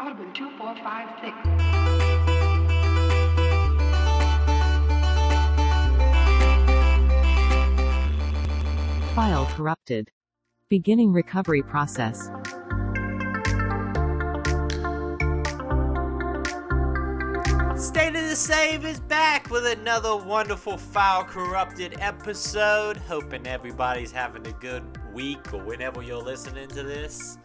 Audubon 2456. File corrupted. Beginning recovery process. State of the Save is back with another wonderful File Corrupted episode. Hoping everybody's having a good week or whenever you're listening to this.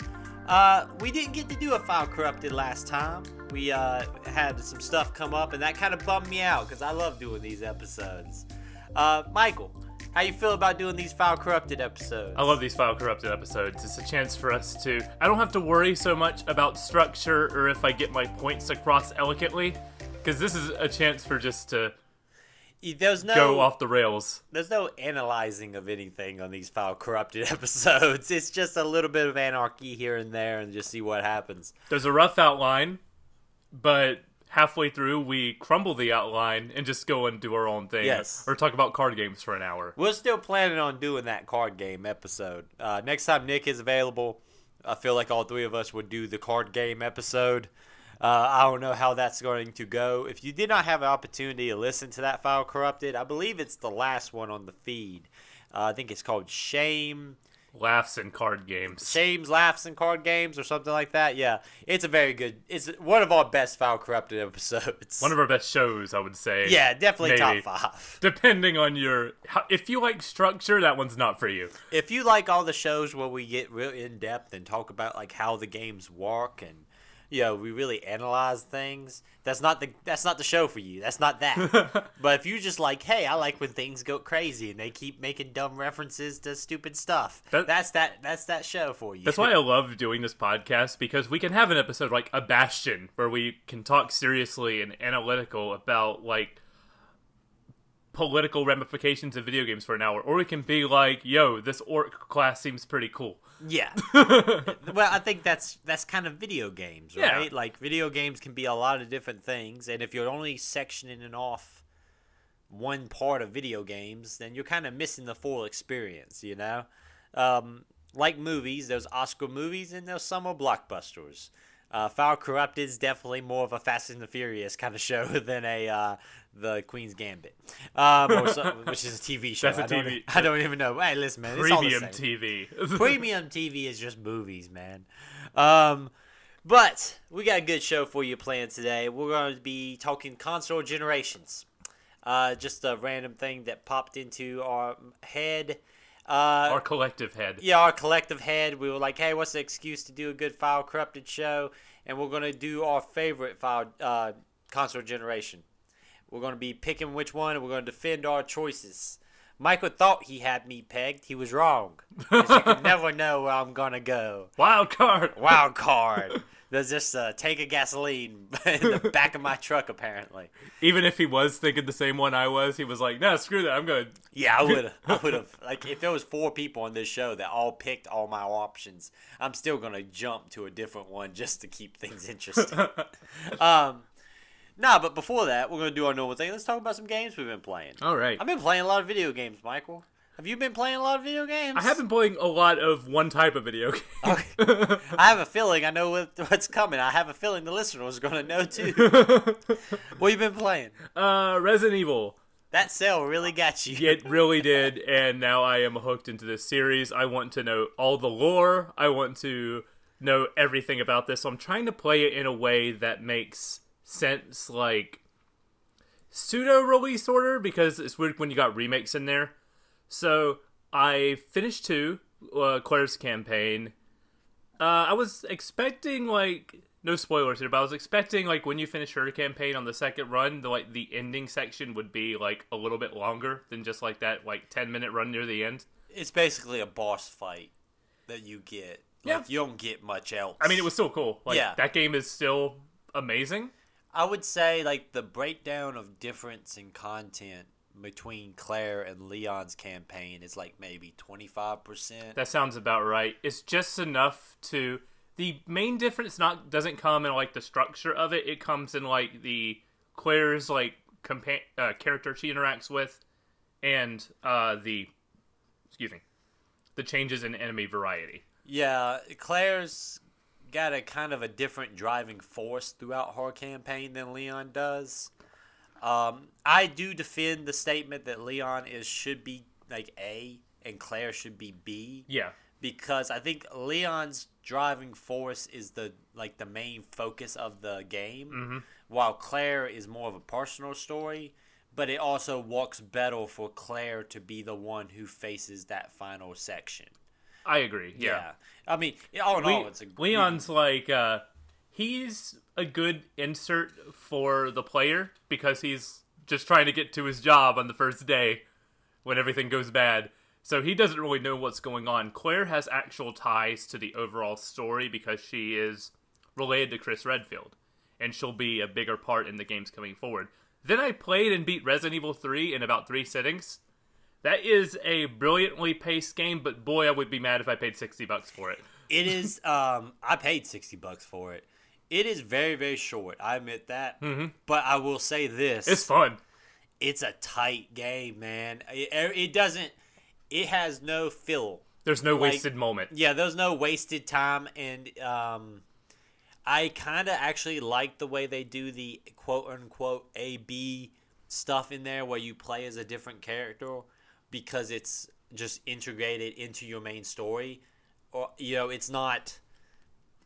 Uh, we didn't get to do a File Corrupted last time. We uh, had some stuff come up, and that kind of bummed me out because I love doing these episodes. Uh, Michael, how you feel about doing these File Corrupted episodes? I love these file corrupted episodes. It's a chance for us to. I don't have to worry so much about structure or if I get my points across elegantly, because this is a chance for just to There's no go off the rails. there's no analyzing of anything on these file corrupted episodes. It's just a little bit of anarchy here and there and just see what happens. There's a rough outline, but halfway through we crumble the outline and just go and do our own thing. Yes. Or talk about card games for an hour. We're still planning on doing that card game episode. Uh, next time Nick is available, I feel like all three of us would do the card game episode. Uh, I don't know how that's going to go. If you did not have an opportunity to listen to that file corrupted, I believe it's the last one on the feed. Uh, I think it's called Shame. Laughs and card games. Shames, laughs, and card games, or something like that. Yeah, it's a very good. It's one of our best file corrupted episodes. One of our best shows, I would say. yeah, definitely Maybe. top five. Depending on your. If you like structure, that one's not for you. If you like all the shows where we get real in depth and talk about like how the games work and you know we really analyze things, that's not the that's not the show for you. That's not that. but if you just like, hey, I like when things go crazy and they keep making dumb references to stupid stuff. That- that's that that's that show for you. That's why I love doing this podcast because we can have an episode like a Bastion where we can talk seriously and analytical about like political ramifications of video games for an hour, or we can be like, "Yo, this orc class seems pretty cool." Yeah. well, I think that's that's kind of video games, Yeah. right? Like video games can be a lot of different things, and if you're only sectioning it off one part of video games, then you're kind of missing the full experience, you know? Um, like movies, there's Oscar movies and there's summer blockbusters. Uh, File Corrupted is definitely more of a Fast and the Furious kind of show than a uh, the Queen's Gambit, um, some, which is a TV show. That's a I don't TV e- I don't even know. Hey, listen, man, it's all the Premium. TV. Premium TV is just movies, man. Um, but we got a good show for you planned today. We're going to be talking console generations. Uh, just a random thing that popped into our head. Uh, Our collective head. yeah, our collective head. We were like, hey, what's the excuse to do a good file corrupted show? And we're gonna do our favorite file uh, console generation. We're gonna be picking which one, and we're gonna defend our choices. Michael thought he had me pegged. He was wrong. you can never know where I'm gonna go. Wild card. Wild card. There's just a tank of gasoline in the back of my truck, apparently. Even if he was thinking the same one I was, he was like, "No, screw that. I'm good." Yeah, I would. I would have. Like, if there was four people on this show that all picked all my options, I'm still gonna jump to a different one just to keep things interesting. um, nah, but before that, we're gonna do our normal thing. Let's talk about some games we've been playing. All right. I've been playing a lot of video games, Michael. Have you been playing a lot of video games? I have been playing a lot of one type of video game. Okay. I have a feeling I know what, what's coming. I have a feeling the listener is gonna know too. what you been playing? uh, Resident Evil. That sale really got you. It really did, and now I am hooked into this series. I want to know all the lore. I want to know everything about this. So I'm trying to play it in a way that makes sense, like pseudo release order, because it's weird when you got remakes in there. So I finished two, uh, Claire's campaign. Uh, I was expecting like no spoilers here, but I was expecting like when you finish her campaign on the second run, the like the ending section would be like a little bit longer than just like that like ten minute run near the end. It's basically a boss fight that you get. Yeah. You don't get much else. I mean, it was still cool. Like Yeah. that game is still amazing. I would say like the breakdown of difference in content between Claire and Leon's campaign is like maybe twenty five percent. That sounds about right. It's just enough to the main difference not doesn't come in like the structure of it. It comes in like the Claire's like compa- uh, character she interacts with, and uh, the excuse me, the changes in enemy variety. Yeah, Claire's got a kind of a different driving force throughout her campaign than Leon does. Um, I do defend the statement that Leon is should be like A and Claire should be B Yeah. because I think Leon's driving force is the like the main focus of the game, while Claire is more of a personal story. But it also works better for Claire to be the one who faces that final section. I agree. Yeah. I mean, all in all, it's a Leon's like uh he's a good insert for the player because he's just trying to get to his job on the first day when everything goes bad. So he doesn't really know what's going on. Claire has actual ties to the overall story because she is related to Chris Redfield and she'll be a bigger part in the games coming forward. Then I played and beat Resident Evil 3 in about 3 sittings. That is a brilliantly paced game, but boy, I would be mad if I paid 60 bucks for it. It is. Um, I paid sixty bucks for it. It is very very short. I admit that. Mm-hmm. But I will say this: It's fun. it's a tight game, man. It, it doesn't. It has no fill. There's no Like- wasted moment. Yeah, there's no wasted time, and um, I kind of actually like the way they do the quote unquote A B stuff in there, where you play as a different character because it's just integrated into your main story, or you know, it's not.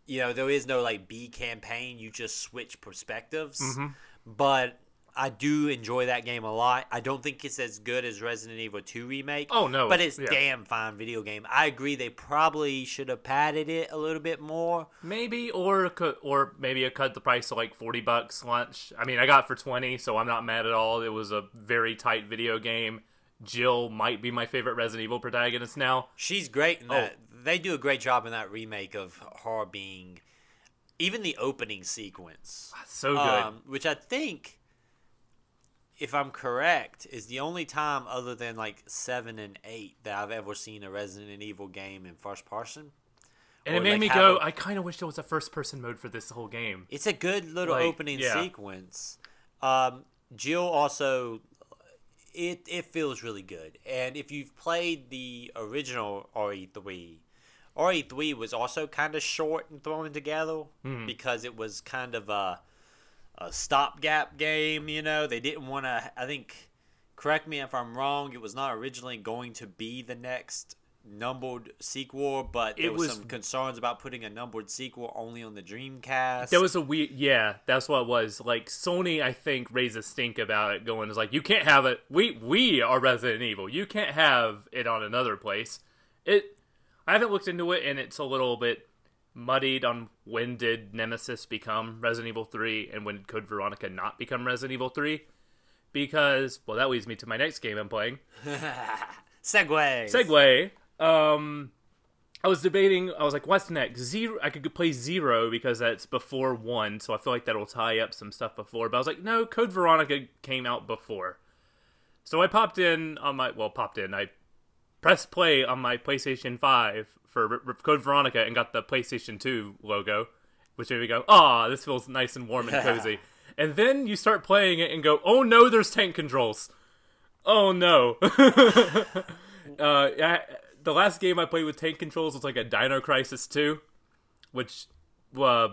You know, there is no like B campaign. You just switch perspectives, Mm-hmm. but. I do enjoy that game a lot. I don't think it's as good as Resident Evil 2 remake. Oh, no, But it's yeah. damn fine video game. I agree they probably should have padded it a little bit more. Maybe or could or maybe I cut the price to like forty bucks lunch. I mean, I got it for twenty, so I'm not mad at all. It was a very tight video game. Jill might be my favorite Resident Evil protagonist now. She's great in Oh. They do a great job in that remake of her being even the opening sequence. So good. Um, which I think if I'm correct, is the only time other than like seven and eight that I've ever seen a Resident Evil game in first person. and or, it made like, me go, a- I kind of wish there was a first person mode for this whole game. It's a good little Like, opening yeah. sequence. Um, Jill also, it it feels really good. And if you've played the original RE3, RE3 was also kind of short and thrown together Hmm. because it was kind of a a stopgap game. You know, they didn't want to. I think, correct me if I'm wrong. It was not originally going to be the next numbered sequel, but there It was, was- some concerns about putting a numbered sequel only on the Dreamcast. There was a weird, yeah, that's what it was. Like Sony, I think raised a stink about it, going is like, you can't have it. We we are Resident Evil. You can't have it on another place. It, I haven't looked into it, and it's a little bit muddied on when did Nemesis become Resident Evil Three, and when Code Veronica not become Resident Evil Three. Because well, that leads me to my next game I'm playing. Segue. Segue. Um, I was debating. I was like, "What's next?" Zero. I could play zero because that's before one, so I feel like that'll tie up some stuff before. But I was like, "No, Code Veronica came out before." So I popped in on my well, popped in. I pressed play on my PlayStation Five for R- Code Veronica and got the PlayStation Two logo, which made me go, "Ah, this feels nice and warm and cozy." and then you start playing it and go, "Oh no, there's tank controls." Oh no. uh, I, the last game I played with tank controls was like a Dino Crisis 2, which uh,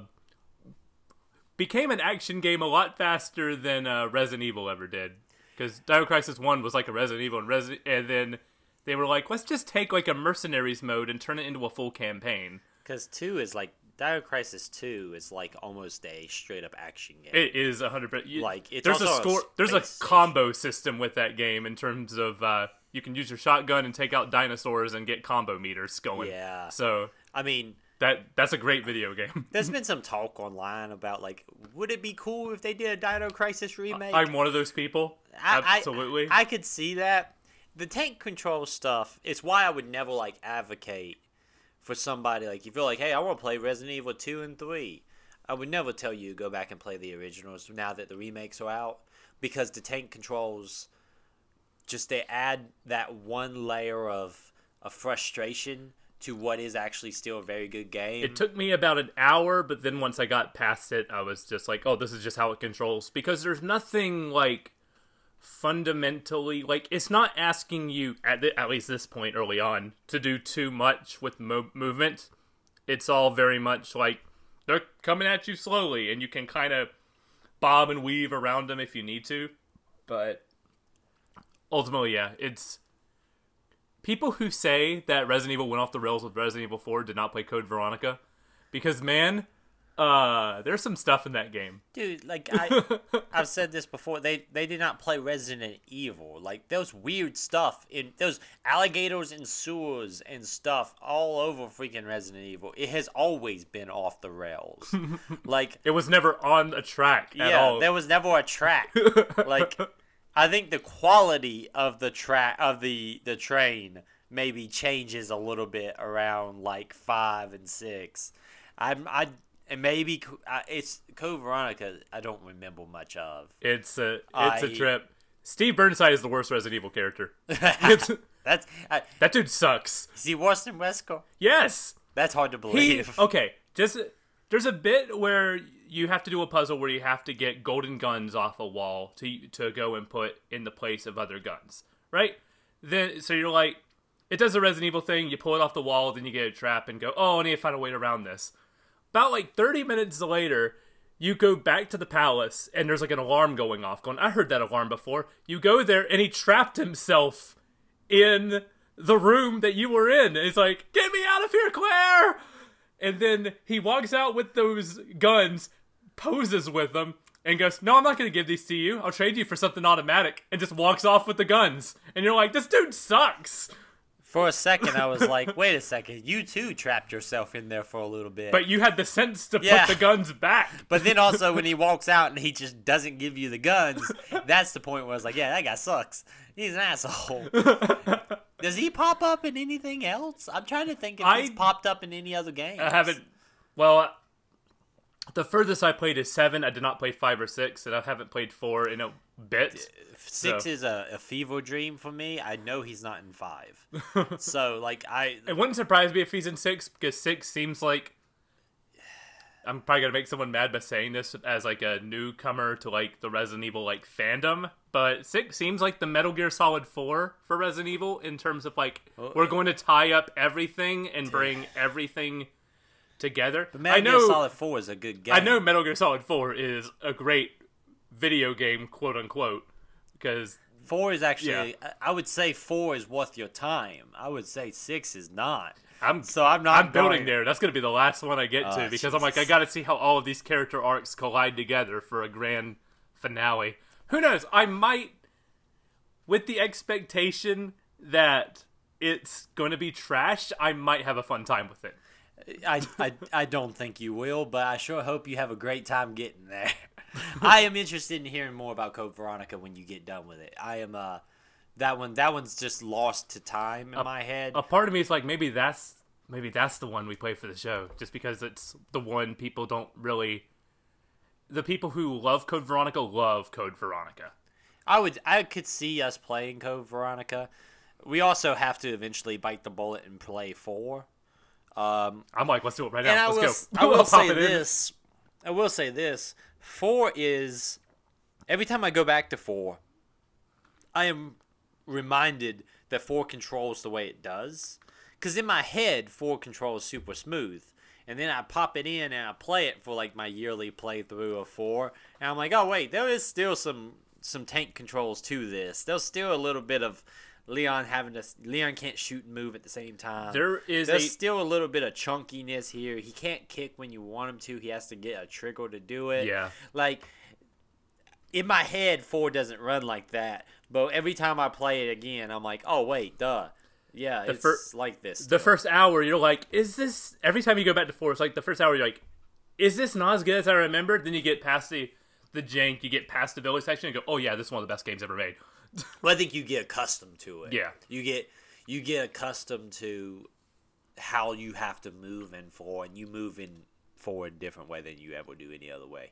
became an action game a lot faster than uh, Resident Evil ever did. Because Dino Crisis 1 was like a Resident Evil, and, Resi- and then they were like, let's just take like a mercenaries mode and turn it into a full campaign. Because two is like Dino Crisis Two is like almost a straight up action game. It is a hundred percent. Like, it's there's a also a score. there's a combo system with that game in terms of uh, you can use your shotgun and take out dinosaurs and get combo meters going. Yeah. So I mean, that that's a great video game. there's been some talk online about like, would it be cool if they did a Dino Crisis remake? I'm one of those people. I- I- Absolutely. I, could see that. The tank control stuff. It's why I would never like advocate for somebody like if you're like, hey, I want to play Resident Evil two and three. I would never tell you to go back and play the originals now that the remakes are out because the tank controls just they add that one layer of of frustration to what is actually still a very good game. it took me about an hour, but then once I got past it, I was just like, "Oh, this is just how it controls." Because there's nothing like fundamentally like it's not asking you at the, at least this point early on to do too much with mo- movement. It's all very much like they're coming at you slowly, and you can kind of bob and weave around them if you need to. But ultimately, yeah, it's people who say that Resident Evil went off the rails with Resident Evil 4 did not play Code Veronica because man, uh, there's some stuff in that game. Dude, like I, I've said this before. They they did not play Resident Evil. Like there was weird stuff in those alligators and sewers and stuff all over freaking Resident Evil. It has always been off the rails. like It was never on a track at yeah, all. there was never a track. like I think the quality of the track of the the train maybe changes a little bit around like five and six. I'm I and maybe Co- uh, it's Code Veronica. I don't remember much of. It's a it's a I- trip. Steve Burnside is the worst Resident Evil character. That's uh, that dude sucks. is he worse than Wesker? Yes. That's hard to He believe. okay. Just there's a bit where you have to do a puzzle where you have to get golden guns off a wall to to go and put in the place of other guns, right? Then so you're like, it does a Resident Evil thing. You pull it off the wall, then you get a trap and go, oh, I need to find a way around this. About like 30 minutes later, you go back to the palace and there's like an alarm going off. Going, I heard that alarm before. You go there and he trapped himself in the room that you were in. It's like, get me out of here, Claire! And then he walks out with those guns, poses with them, and goes, No, I'm not going to give these to you. I'll trade you for something automatic. And just walks off with the guns. And you're like, This dude sucks. For a second, I was like, "Wait a second, you too trapped yourself in there for a little bit." But you had the sense to Yeah. put the guns back. But then also when he walks out and he just doesn't give you the guns, that's the point where I was like, yeah, that guy sucks. He's an asshole. Does he pop up in anything else? I'm trying to think if he's popped up in any other game. I haven't. Well, the furthest I played is seven. I did not play five or six, and I haven't played four in a bit. Six so- is a, a fever dream for me. I know he's not in five. so like I It wouldn't surprise me if he's in six because six seems like I'm probably gonna make someone mad by saying this as like a newcomer to like the Resident Evil like fandom, but six seems like the Metal Gear Solid Four for Resident Evil in terms of like we're going to tie up everything and bring everything together. But Metal I know Gear Solid Four is a good game. I know Metal Gear Solid Four is a great video game, quote unquote, because four is actually. I- I would say four is worth your time. I would say six is not. I'm So I'm not. I'm building there. That's gonna be the last one I get to Oh, because I'm like I got to see how all of these character arcs collide together for a grand finale. Who knows? I might, with the expectation that it's going to be trash, I might have a fun time with it. I, I, I don't think you will, but I sure hope you have a great time getting there. I am interested in hearing more about Code Veronica when you get done with it. I am uh that one that one's just lost to time in my head. A part of me is like maybe that's maybe that's the one we play for the show, just because it's the one people don't really. The people who love Code Veronica love Code Veronica. I would I could see us playing Code Veronica. We also have to eventually bite the bullet and play four. Um, I'm like, let's do it right now. I Let's will, go. I will say it in. this. I will say this. Four is every time I go back to four, I am reminded that four controls the way it does. Because in my head, four controls super smooth. And then I pop it in and I play it for like my yearly playthrough of four. And I'm like, oh wait, there is still some some tank controls to this. There's still a little bit of Leon having to Leon can't shoot and move at the same time. There is There's a still a little bit of chunkiness here. He can't kick when you want him to. He has to get a trigger to do it. Yeah. Like in my head, four doesn't run like that. But every time I play it again, I'm like, oh wait, duh. Yeah, it's fir- like this. the first hour you're like is this every time you go back to four it's like the first hour you're like is this not as good as i remembered then you get past the the jank you get past the village section and go oh yeah this is one of the best games ever made Well, I think you get accustomed to it. Yeah. You get you get accustomed to how you have to move in four, and you move in forward a different way than you ever do any other way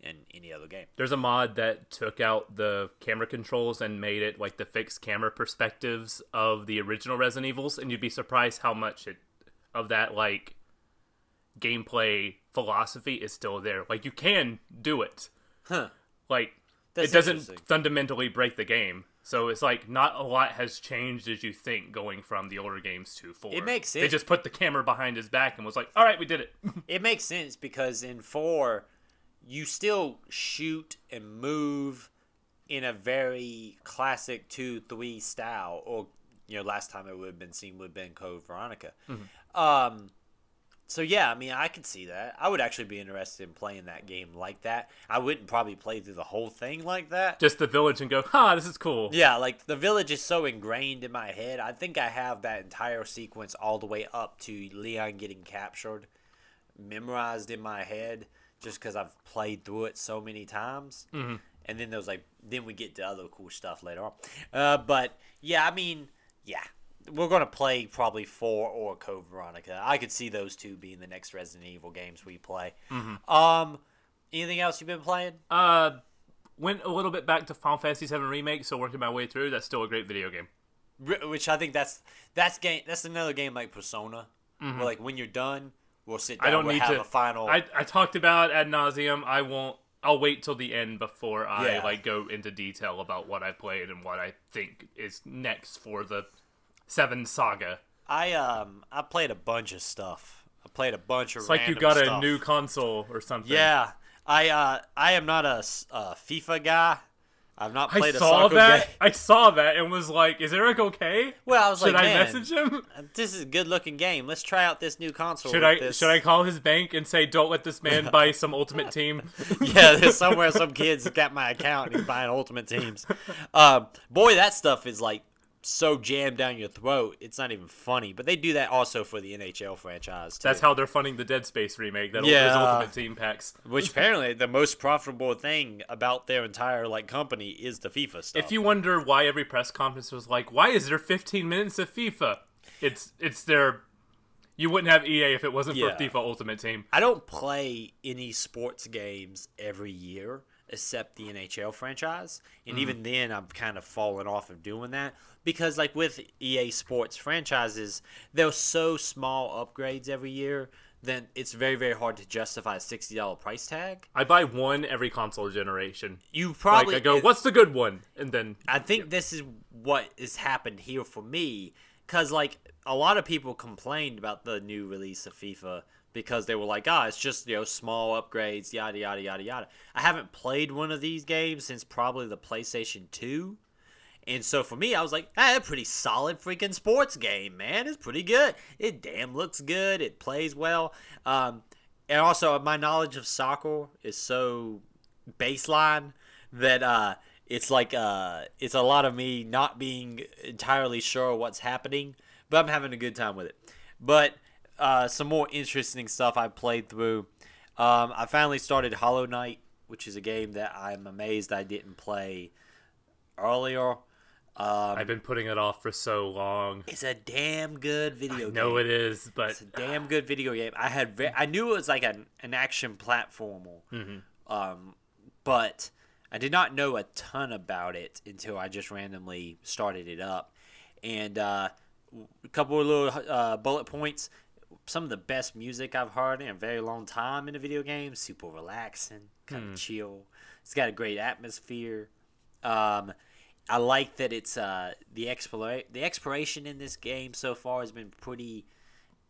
in any other game. there's a mod that took out the camera controls and made it like the fixed camera perspectives of the original resident evils and you'd be surprised how much it of that like gameplay philosophy is still there like you can do it Huh. like That's it doesn't fundamentally break the game So it's like not a lot has changed as you think going from the older games to four. It makes sense. They just put the camera behind his back and was like, "All right, we did it." It makes sense because in four, you still shoot and move in a very classic two three style, or you know, last time it would have been seen would have been Code Veronica. Um, so yeah, I mean, I could see that. I would actually be interested in playing that game like that. I wouldn't probably play through the whole thing like that. just the village and go, "Ha, this is cool." Yeah, like the village is so ingrained in my head. I think I have that entire sequence all the way up to Leon getting captured memorized in my head just because I've played through it so many times. Mm-hmm. And then there was like, then we get to other cool stuff later on. Uh, but yeah, I mean, yeah, we're gonna play probably four or Code Veronica. I could see those two being the next Resident Evil games we play. Um, anything else you've been playing? Uh, went a little bit back to Final Fantasy VII Remake, so working my way through. That's still a great video game. Re- which I think that's that's game that's another game like Persona, where like when you're done, we'll sit down. I don't we'll need have to. a final. I, I talked about ad nauseum. I won't. I'll wait till the end before I Yeah. like go into detail about what I played and what I think is next for the Seven Saga. I um I played a bunch of stuff. I played a bunch of. It's like you got a new console or something. Yeah, I uh I am not a FIFA guy. I've not I played a saw soccer that. game. I saw that and was like, "Is Eric okay? Well, I was Should like, "Should I message him? this is a good looking game. Let's try out this new console. Should I this. should I call his bank and say, "Don't let this man buy some Ultimate Team"? yeah, there's somewhere some kids got my account and he's buying Ultimate Teams. Um, boy, that stuff is like so jammed down your throat. It's not even funny. But they do that also for the NHL franchise too. That's how they're funding the Dead Space remake. That Yeah. Ultimate Team packs. Which apparently the most profitable thing about their entire like company is the FIFA stuff. If you wonder why every press conference was like, "Why is there 15 minutes of FIFA?" It's it's their. You wouldn't have EA if it wasn't Yeah. for FIFA Ultimate Team. I don't play any sports games every year except the NHL franchise. And Mm-hmm. even then I'm kind of falling off of doing that because like with EA Sports franchises, they're so small upgrades every year then it's very very hard to justify a $60 price tag. I buy one every console generation. You probably like I go, "What's the good one?" And then I think this is what has happened here for me because like a lot of people complained about the new release of FIFA because they were like, ah, it's just you know small upgrades, yada yada yada yada. I haven't played one of these games since probably the PlayStation Two. And so for me, I was like, ah, a pretty solid freaking sports game, man. It's pretty good. It damn looks good. It plays well. Um, and also, my knowledge of soccer is so baseline that uh, it's like uh, it's a lot of me not being entirely sure what's happening, but I'm having a good time with it. But uh, some more interesting stuff I played through. Um, I finally started Hollow Knight, which is a game that I'm amazed I didn't play earlier. Um, I've been putting it off for so long. it's a damn good video game. No, it is, but It's a damn good video game. I had ve- I knew it was like an, an action platformer, um, but I did not know a ton about it until I just randomly started it up. And uh, a couple of little uh, bullet points. Some of the best music I've heard in a very long time in a video game. Super relaxing, kind of chill. It's got a great atmosphere. Um, I like that it's uh, the explore the exploration in this game so far has been pretty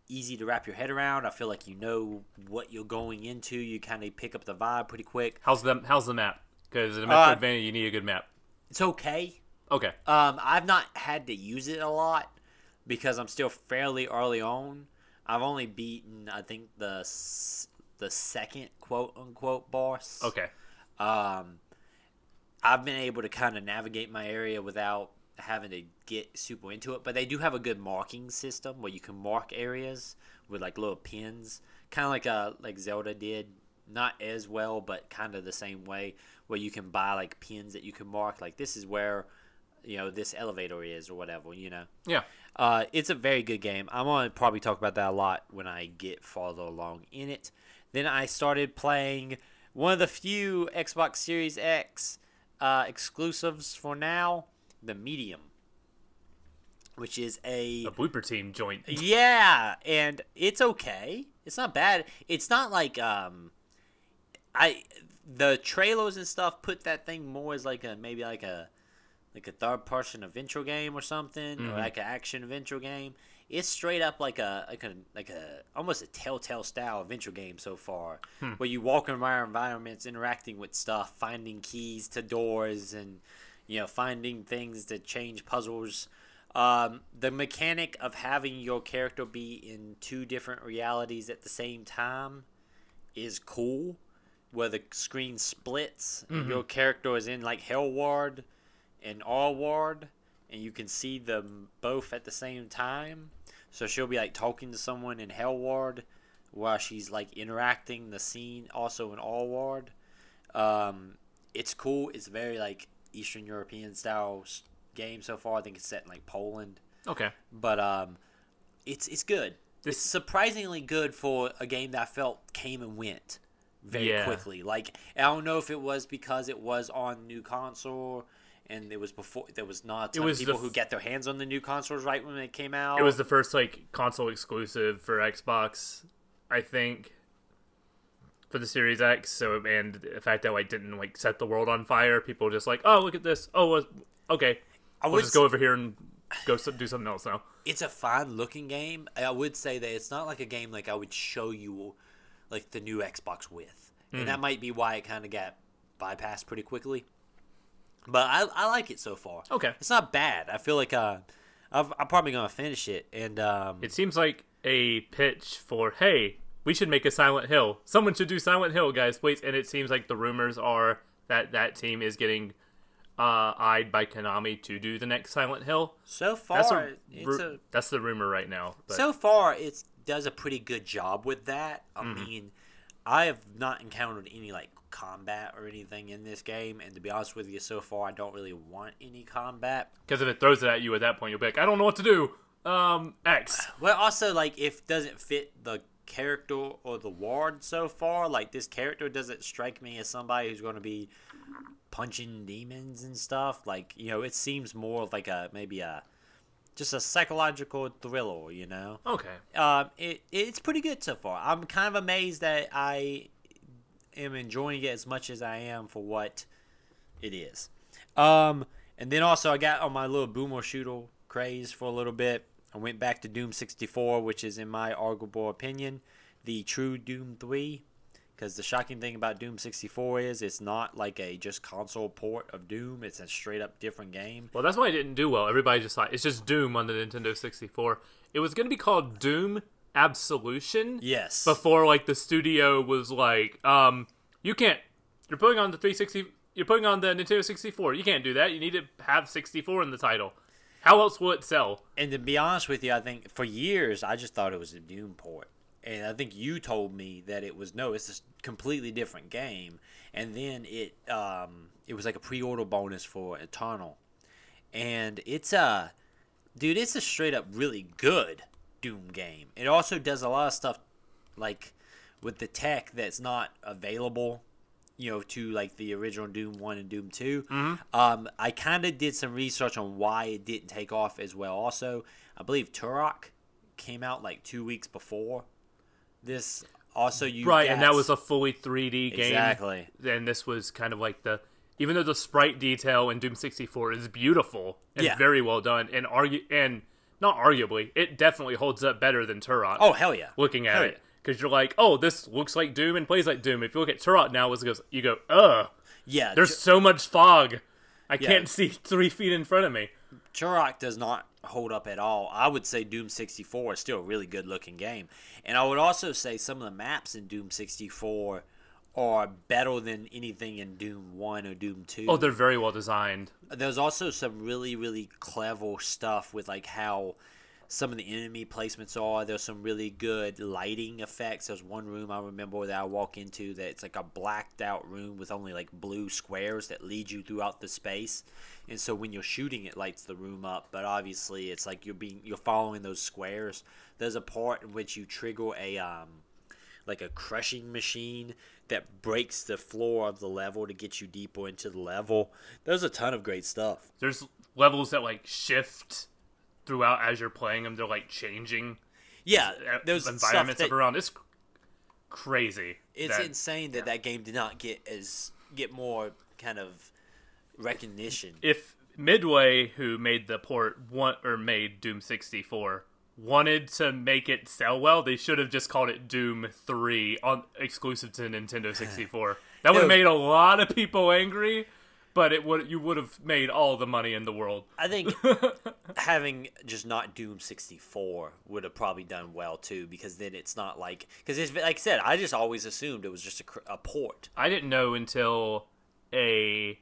easy to wrap your head around. I feel like you know what you're going into. You kind of pick up the vibe pretty quick. how's the how's the map? Because in Uh, Metroidvania, you need a good map. It's okay. Okay, Um, I've not had to use it a lot because I'm still fairly early on. I've only beaten, I think the the second quote unquote boss. okay. Um, I've been able to kind of navigate my area without having to get super into it. But they do have a good marking system where you can mark areas with like little pins, kind of like uh like Zelda did. Not as well, but kind of the same way, where you can buy like pins that you can mark. Like this is where, you know, this elevator is or whatever. You know. Yeah, Uh, it's a very good game. I'm gonna probably talk about that a lot when I get farther along in it. Then I started playing one of the few Xbox Series X uh, exclusives for now, the Medium, which is a a Bloober Team joint. yeah, and it's okay. It's not bad. It's not like um, I the trailers and stuff put that thing more as like a maybe like a like a third person adventure game or something, or mm-hmm. like an action adventure game. It's straight up like a like a like a almost a telltale style adventure game so far, hmm. where you walk around environments, interacting with stuff, finding keys to doors, and you know finding things to change puzzles. Um, the mechanic of having your character be in two different realities at the same time is cool where the screen splits and mm-hmm. your character is in like Hell Ward and All Ward and you can see them both at the same time. So she'll be like talking to someone in Hell Ward while she's like interacting the scene also in All Ward. Um, it's cool. It's very like Eastern European style game so far. I think it's set in like Poland Okay. but um, it's it's good. This- it's surprisingly good for a game that I felt came and went very Yeah. quickly. Like I don't know if it was because it was on new console and it was before there was not a ton was people who get their hands on the new consoles right when they came out. It was the first like console exclusive for Xbox, I think, for the Series X. So and the fact that like didn't like set the world on fire, people just like, oh look at this. Oh, okay, I we'll just go over here and go do something else now. it's a fine looking game. I would say that it's not like a game like I would show you like the new Xbox with. Hmm. And that might be why it kind of got bypassed pretty quickly. But I, I like it so far. Okay. It's not bad. I feel like uh, I've, I'm probably going to finish it. And um, It seems like a pitch for hey, we should make a Silent Hill. Someone should do Silent Hill, guys. please. and it seems like the rumors are that that team is getting uh, eyed by Konami to do the next Silent Hill. so far, That's a, it's a that's the rumor right now. But so far it does a pretty good job with that. I Mm-hmm. mean, I have not encountered any like combat or anything in this game, and to be honest with you, so far I don't really want any combat. Because if it throws it at you at that point, you'll be like, I don't know what to do. Um, X. Well, also like if doesn't fit the character or the ward so far, like this character doesn't strike me as somebody who's going to be punching demons and stuff. Like you know, it seems more of like a maybe a just a psychological thriller. You know. Okay. um, it it's pretty good so far. I'm kind of amazed that I am enjoying it as much as I am for what it is. Um, and then also I got on my little boomer shooter craze for a little bit. I went back to Doom 64, which is in my arguable opinion the true Doom 3. Because the shocking thing about Doom 64 is it's not like a just console port of Doom. It's a straight up different game. Well, that's why it didn't do well. Everybody just thought it's just Doom on the Nintendo 64. It was going to be called Doom Absolution. Yes. Before like the studio was like, um, you can't. You're putting on the 360. You're putting on the Nintendo 64. You can't do that. You need to have 64 in the title. How else will it sell? And to be honest with you, I think for years I just thought it was a Doom port. And I think you told me that it was no, it's a completely different game. And then it um it was like a pre-order bonus for Eternal. And it's a dude, it's a straight up really good Doom game. It also does a lot of stuff like with the tech that's not available you know, to like the original Doom One and Doom 2 Um, I kind of did some research on why it didn't take off as well. Also, I believe Turok came out like two weeks before this. Also, you Right, and that was a fully 3D game. Exactly. And this was kind of like the, even though the sprite detail in Doom 64 is beautiful and Yeah. very well done, and argue and not arguably, it definitely holds up better than Turok. oh hell yeah, looking at Hell it because you're like, oh, this looks like Doom and plays like Doom. If you look at Turok now, it goes, you go, ugh, yeah. there's so much fog, I Yeah. can't see three feet in front of me. Turok does not hold up at all. I would say Doom 64 is still a really good looking game. And I would also say some of the maps in Doom 64 are better than anything in Doom 1 or Doom 2. Oh, they're very well designed. there's also some really really clever stuff with like how some of the enemy placements are. There's some really good lighting effects. There's one room i remember that i walk into that it's like a blacked out room with only like blue squares that lead you throughout the space. And so when you're shooting it lights the room up. But obviously it's like you're being you're following those squares. There's a part in which you trigger a um like a crushing machine that breaks the floor of the level to get you deeper into the level. There's a ton of great stuff. There's levels that like shift throughout as you're playing them. They're like changing Yeah, uh, there's stuff environments that, around. It's crazy. it's that- insane that that game did not get as get more kind of recognition. if Midway, who made the port one or made Doom 64, wanted to make it sell well. They should have just called it Doom 3 on exclusive to Nintendo 64. That would have made a lot of people angry, but it would you would have made all the money in the world. I think having just not Doom 64 would have probably done well too, because then it's not like because it's like I said, I just always assumed it was just a, a port. I didn't know until a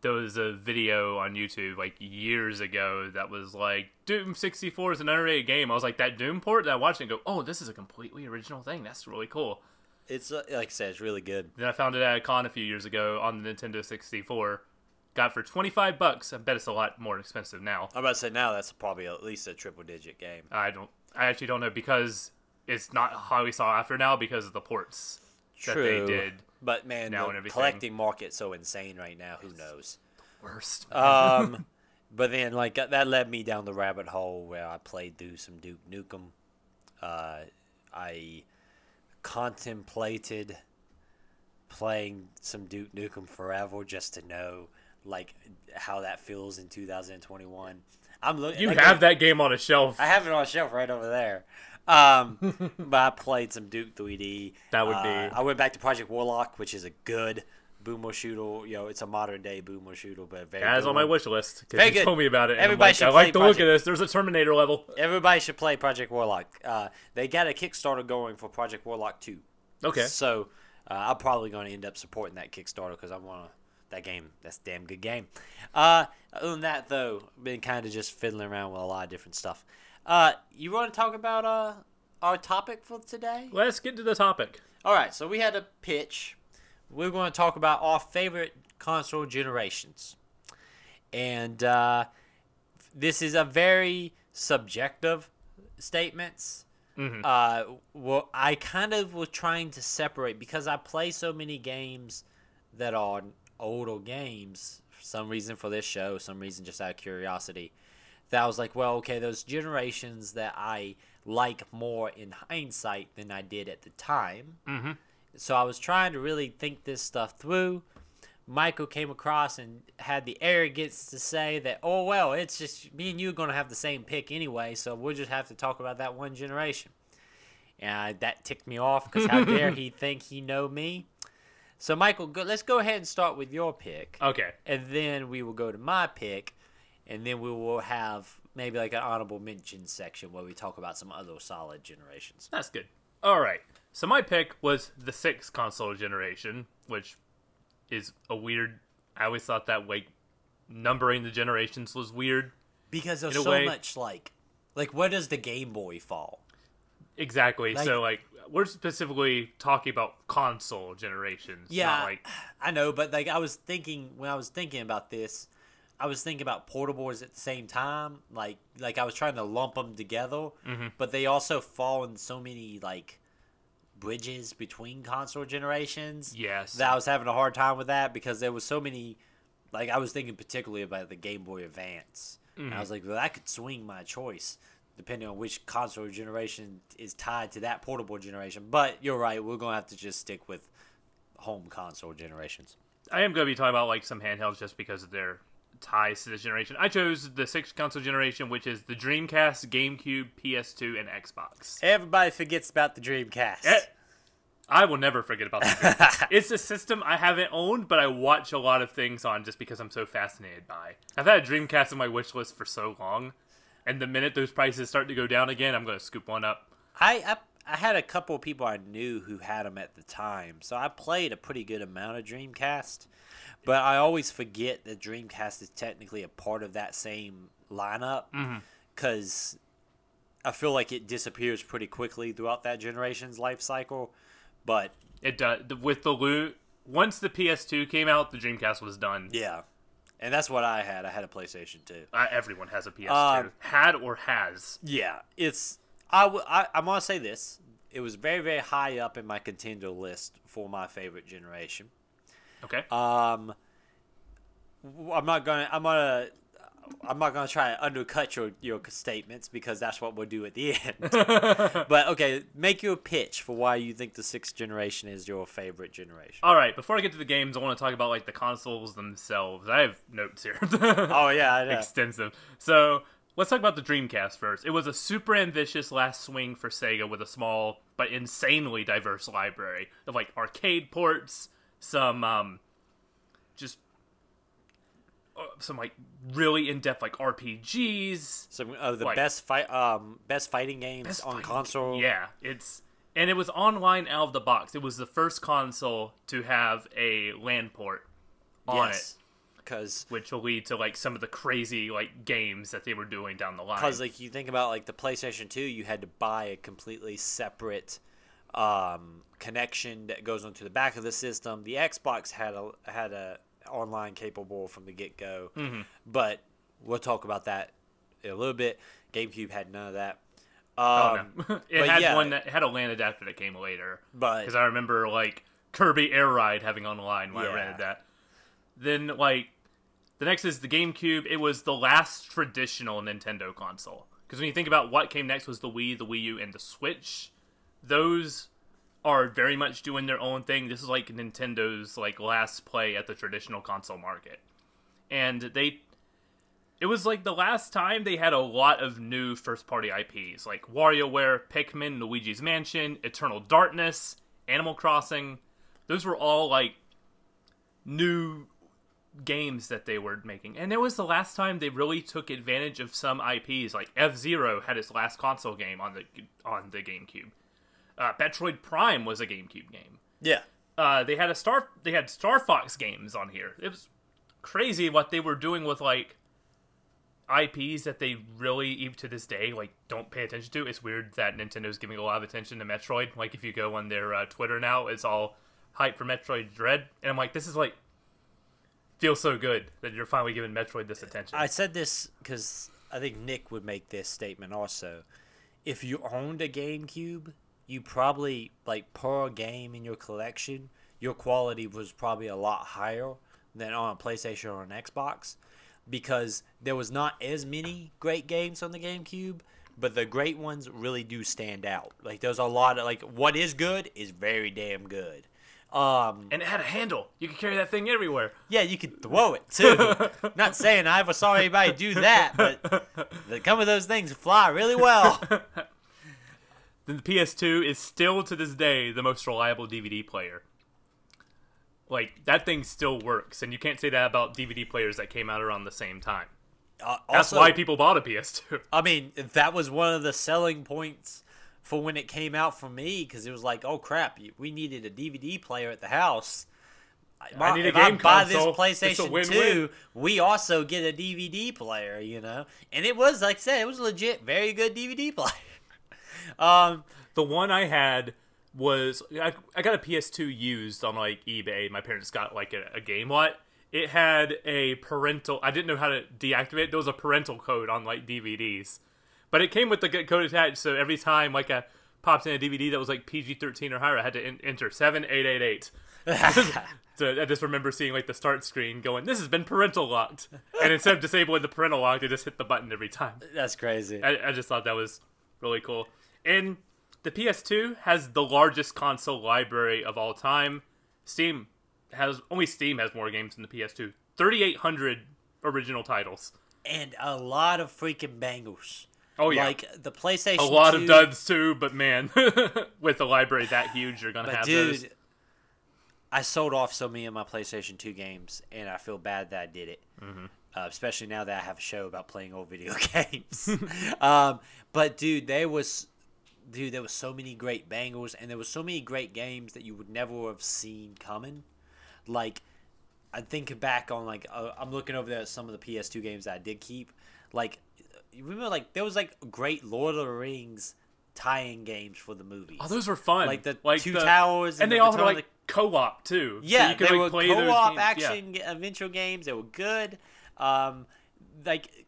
there was a video on YouTube like years ago that was like Doom 64 is an underrated game. I was like that Doom port. that I watched and go, oh, this is a completely original thing. That's really cool. It's uh, like I said, it's really good. Then I found it at a con a few years ago on the Nintendo 64. Got for 25 bucks. I bet it's a lot more expensive now. I'm about to say now that's probably at least a triple digit game. I don't. I actually don't know because it's not highly sought after now because of the ports that they did. But man, now the collecting market's so insane right now. Who knows? Worst. Um, but then like that led me down the rabbit hole where I played through some Duke Nukem. Uh, I contemplated playing some Duke Nukem Forever just to know like how that feels in 2021. I'm looking. you like, have that game on a shelf. I have it on a shelf right over there. Um, but I played some Duke 3D. That would Uh, be- I went back to Project Warlock, which is a good boomer shooter. You know, it's a modern day boomer shooter, but very. That is on my wish list because Very you good. told me about it. Everybody like, should I like the look of this. There's a Terminator level. Everybody should play Project Warlock. Uh, they got a Kickstarter going for Project Warlock 2. Okay. So uh, I'm probably going to end up supporting that Kickstarter because I want to. That game, that's a damn good game. Uh, other than that, though, been kind of just fiddling around with a lot of different stuff. Uh, you want to talk about uh, our topic for today? Let's get to the topic. All right, so we had a pitch. We're going to talk about our favorite console generations. And uh, this is a very subjective statements. Uh, well, I kind of was trying to separate because I play so many games that are older games for some reason for this show, some reason just out of curiosity. That I was like, well, okay, those generations that I like more in hindsight than I did at the time. Mhm. So I was trying to really think this stuff through. Michael came across and had the arrogance to say that, oh, well, it's just me and you are going to have the same pick anyway, so we'll just have to talk about that one generation. And that ticked me off because how dare he think he know me? So, Michael, go, let's go ahead and start with your pick, Okay. and then we will go to my pick, and then we will have maybe like an honorable mention section where we talk about some other solid generations. That's good. All right. So my pick was the sixth console generation, which is a weird. I always thought that like numbering the generations was weird. Because there's a so way- much like, like where does the Game Boy fall? Exactly. Like- so like we're specifically talking about console generations. Yeah, Not like I know, but like I was thinking when I was thinking about this, I was thinking about portables at the same time. Like like I was trying to lump them together, Mm-hmm. but they also fall in so many like bridges between console generations. yes. that I was having a hard time with that because there was so many. Like I was thinking particularly about the Game Boy Advance. And I was like, well, that could swing my choice depending on which console generation is tied to that portable generation. But you're right, we're gonna have to just stick with home console generations. I am going to be talking about like some handhelds just because of their ties to this generation. I chose the sixth console generation, which is the Dreamcast, GameCube, PS2, and Xbox. Everybody forgets about the Dreamcast. Eh, I will never forget about that. it's a system I haven't owned, but I watch a lot of things on just because I'm so fascinated by. I've had a Dreamcast on my wish list for so long, and the minute those prices start to go down again, I'm going to scoop one up. I, I had a couple of people I knew who had them at the time, so I played a pretty good amount of Dreamcast. But I always forget that Dreamcast is technically a part of that same lineup because I feel like it disappears pretty quickly throughout that generation's life cycle. But It does with the loot. Once the PS2 came out, the Dreamcast was done. yeah, and that's what I had. I had a PlayStation too. Uh, everyone has a PS2, Um, had or has. Yeah, it's I w- I I'm gonna say this. It was very very high up in my contender list for my favorite generation. Okay. Um, I'm not gonna. I'm gonna. I'm not gonna try to undercut your your statements because that's what we'll do at the end. but okay, make your pitch for why you think the sixth generation is your favorite generation. All right, before I get to the games, I want to talk about like the consoles themselves. I have notes here. Oh yeah, I know. extensive. So let's talk about the Dreamcast first. It was a super ambitious last swing for Sega with a small but insanely diverse library of like arcade ports, some um, just uh, some like really in depth like RPGs. Some of the Like- best fight um best fighting games Best on fighting- console. Yeah, it's and it was online out of the box. It was the first console to have a LAN port on it, Because which will lead to like some of the crazy like games that they were doing down the line. because like you think about like the PlayStation 2, you had to buy a completely separate um, connection that goes onto the back of the system. The Xbox had a had a online capable from the get go, Mm-hmm. but we'll talk about that in a little bit. GameCube had none of that. Oh, Um, no. it had yeah. one that had a LAN adapter that came later. But- because I remember like Kirby Air Ride having online when I Yeah. rented that. Then like the next is the GameCube. It was the last traditional Nintendo console. Because when you think about what came next was the Wii, the Wii U, and the Switch. Those are very much doing their own thing. This is like Nintendo's like last play at the traditional console market. And they it was like the last time they had a lot of new first party IPs like WarioWare, Pikmin, Luigi's Mansion, Eternal Darkness, Animal Crossing. Those were all like new games that they were making. And it was the last time they really took advantage of some IPs like F-Zero had its last console game on the on the GameCube. Uh, Metroid Prime was a GameCube game. yeah, Uh, they had a Star they had Star Fox games on here. It was crazy what they were doing with like IPs that they really even to this day like don't pay attention to. It's weird that Nintendo's giving a lot of attention to Metroid. Like if you go on their uh, Twitter now, it's all hype for Metroid Dread, and I'm like, this is like feels so good that you're finally giving Metroid this attention. I said this because I think Nick would make this statement also. If you owned a GameCube, you probably like per game in your collection, your quality was probably a lot higher than on a PlayStation or an Xbox, because there was not as many great games on the GameCube. But the great ones really do stand out. Like there's a lot of like what is good is very damn good. Um, and it had a handle. You could carry that thing everywhere. yeah, you could throw it too. Not saying I ever saw anybody do that, but the, some of those things fly really well. then The PS2 is still to this day the most reliable DVD player. Like that thing still works, and you can't say that about DVD players that came out around the same time. Uh, That's why people bought a PS2. I mean, that was one of the selling points for when it came out for me because it was like, oh crap, we needed a DVD player at the house. I need a if game I buy console. this PlayStation 2, we also get a DVD player, you know? And it was, like I said, it was a legit, very good DVD player. um, The one I had was I, I got a PS2 used on like eBay. My parents got like a, a game lot. It had a parental. I didn't know how to deactivate. it. There was a parental code on like DVDs, but it came with the code attached. So every time like I popped in a DVD that was like PG-13 or higher, I had to en- enter seven eight eight eight. So I just remember seeing like the start screen going, "This has been parental locked," and instead of disabling the parental lock, they just hit the button every time. that's crazy. I, I just thought that was really cool. And the PS2 has the largest console library of all time. Steam has only Steam has more games than the PS2. 3,800 original titles. and a lot of freaking bangles. Oh yeah, Like the PlayStation. a lot 2, of duds too. But man, with a library that huge, you're gonna have dude, those. I sold off so many of my PlayStation 2 games, and I feel bad that I did it. Mm-hmm. Uh, especially now that I have a show about playing old video games. um, but dude, there was, dude, there was so many great bangles, and there was so many great games that you would never have seen coming. Like, I think back on like uh, I'm looking over there at some of the PS2 games that I did keep. Like, remember like there was like great Lord of the Rings tie-in games for the movies. Oh, those were fun. Like the like Two the- Towers and and they the all had like co-op too. So yeah, you could, they like, were play co-op yeah. action g- adventure games. They were good. Um, like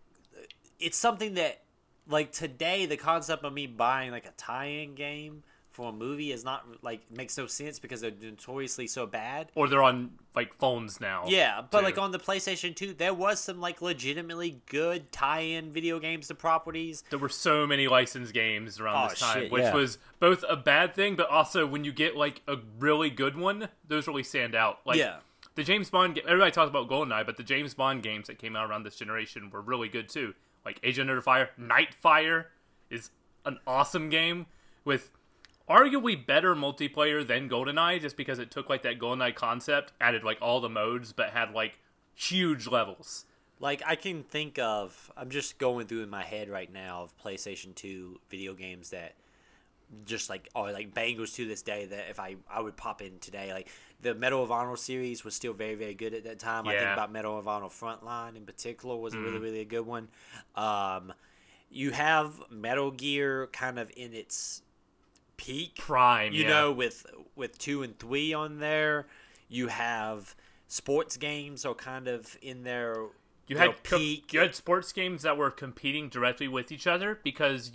it's something that like today the concept of me buying like a tie-in game for a movie is not like makes no sense because they're notoriously so bad. Or they're on like phones now. Yeah, but too. like on the PlayStation 2, there was some like legitimately good tie-in video games to properties. there were so many licensed games around Oh, this time, shit, which yeah. was both a bad thing, but also when you get like a really good one, those really stand out. Like Yeah. the James Bond. ga- Everybody talks about GoldenEye, but the James Bond games that came out around this generation were really good too. Like Agent Under Fire, Nightfire is an awesome game with arguably better multiplayer than GoldenEye, just because it took like that GoldenEye concept, added like all the modes, but had like huge levels. Like I can think of, I'm just going through in my head right now of PlayStation 2 video games that just like are like bangers to this day that if I I would pop in today. Like the Medal of Honor series was still very very good at that time. I think Yeah. about Medal of Honor Frontline in particular was a really really a good one. Um, you have Metal Gear kind of in its peak Prime, you yeah. know with with two and three on there you have sports games are kind of in their You had peak you had sports games that were competing directly with each other because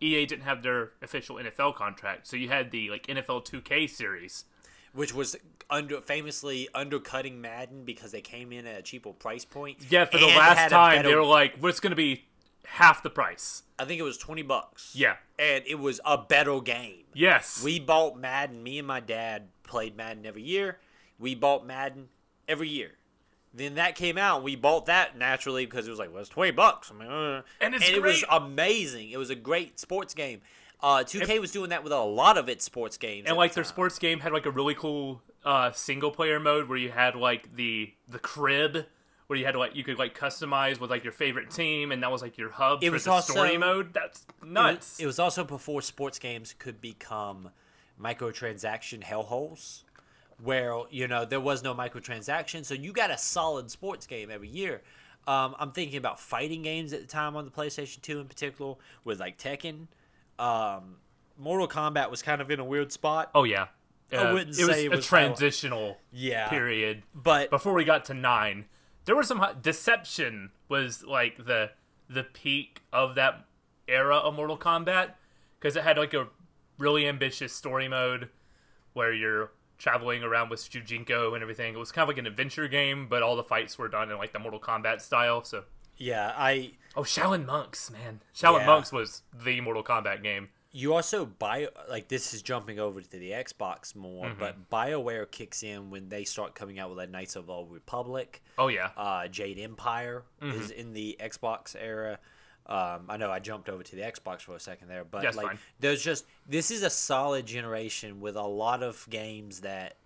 EA didn't have their official NFL contract. So you had the like NFL 2K series. which was under famously undercutting Madden because they came in at a cheaper price point. Yeah, for the last time better- they were like, "What's going to be half the price?" I think it was twenty bucks. Yeah. and it was a better game. Yes. We bought Madden. Me and my dad played Madden every year. We bought Madden every year. Then that came out. We bought that naturally because it was like, well, it's twenty bucks. I mean, uh, And it's it was amazing. It was a great sports game. Uh, 2K was doing that with a lot of its sports games. and like the their sports game had like a really cool uh, single player mode where you had like the the crib where you had to like you could like customize with like your favorite team and that was like your hub It for was the story also- mode. That's It was- nuts. It was also before sports games could become microtransaction hellholes, where you know there was no microtransaction, so you got a solid sports game every year. Um, I'm thinking about fighting games at the time on the PlayStation 2 in particular, with like Tekken. Um, Mortal Kombat was kind of in a weird spot. oh yeah. I Uh, wouldn't it was say it a was highlight- transitional Yeah. period. But before we got to nine, there was some hi- deception was like the the peak of that era of Mortal Kombat because it had like a really ambitious story mode where you're traveling around with Shujinko and everything. It was kind of like an adventure game, but all the fights were done in like the Mortal Kombat style. So, yeah, I oh, Shaolin Monks, man, Shaolin Yeah. Monks was the Mortal Kombat game. You also buy like this is jumping over to the Xbox more, Mm-hmm. but BioWare kicks in when they start coming out with like Knights of the Old Republic. Oh yeah, uh, Jade Empire Mm-hmm. is in the Xbox era. Um, I know I jumped over to the Xbox for a second there, but That's like fine. there's just this is a solid generation with a lot of games that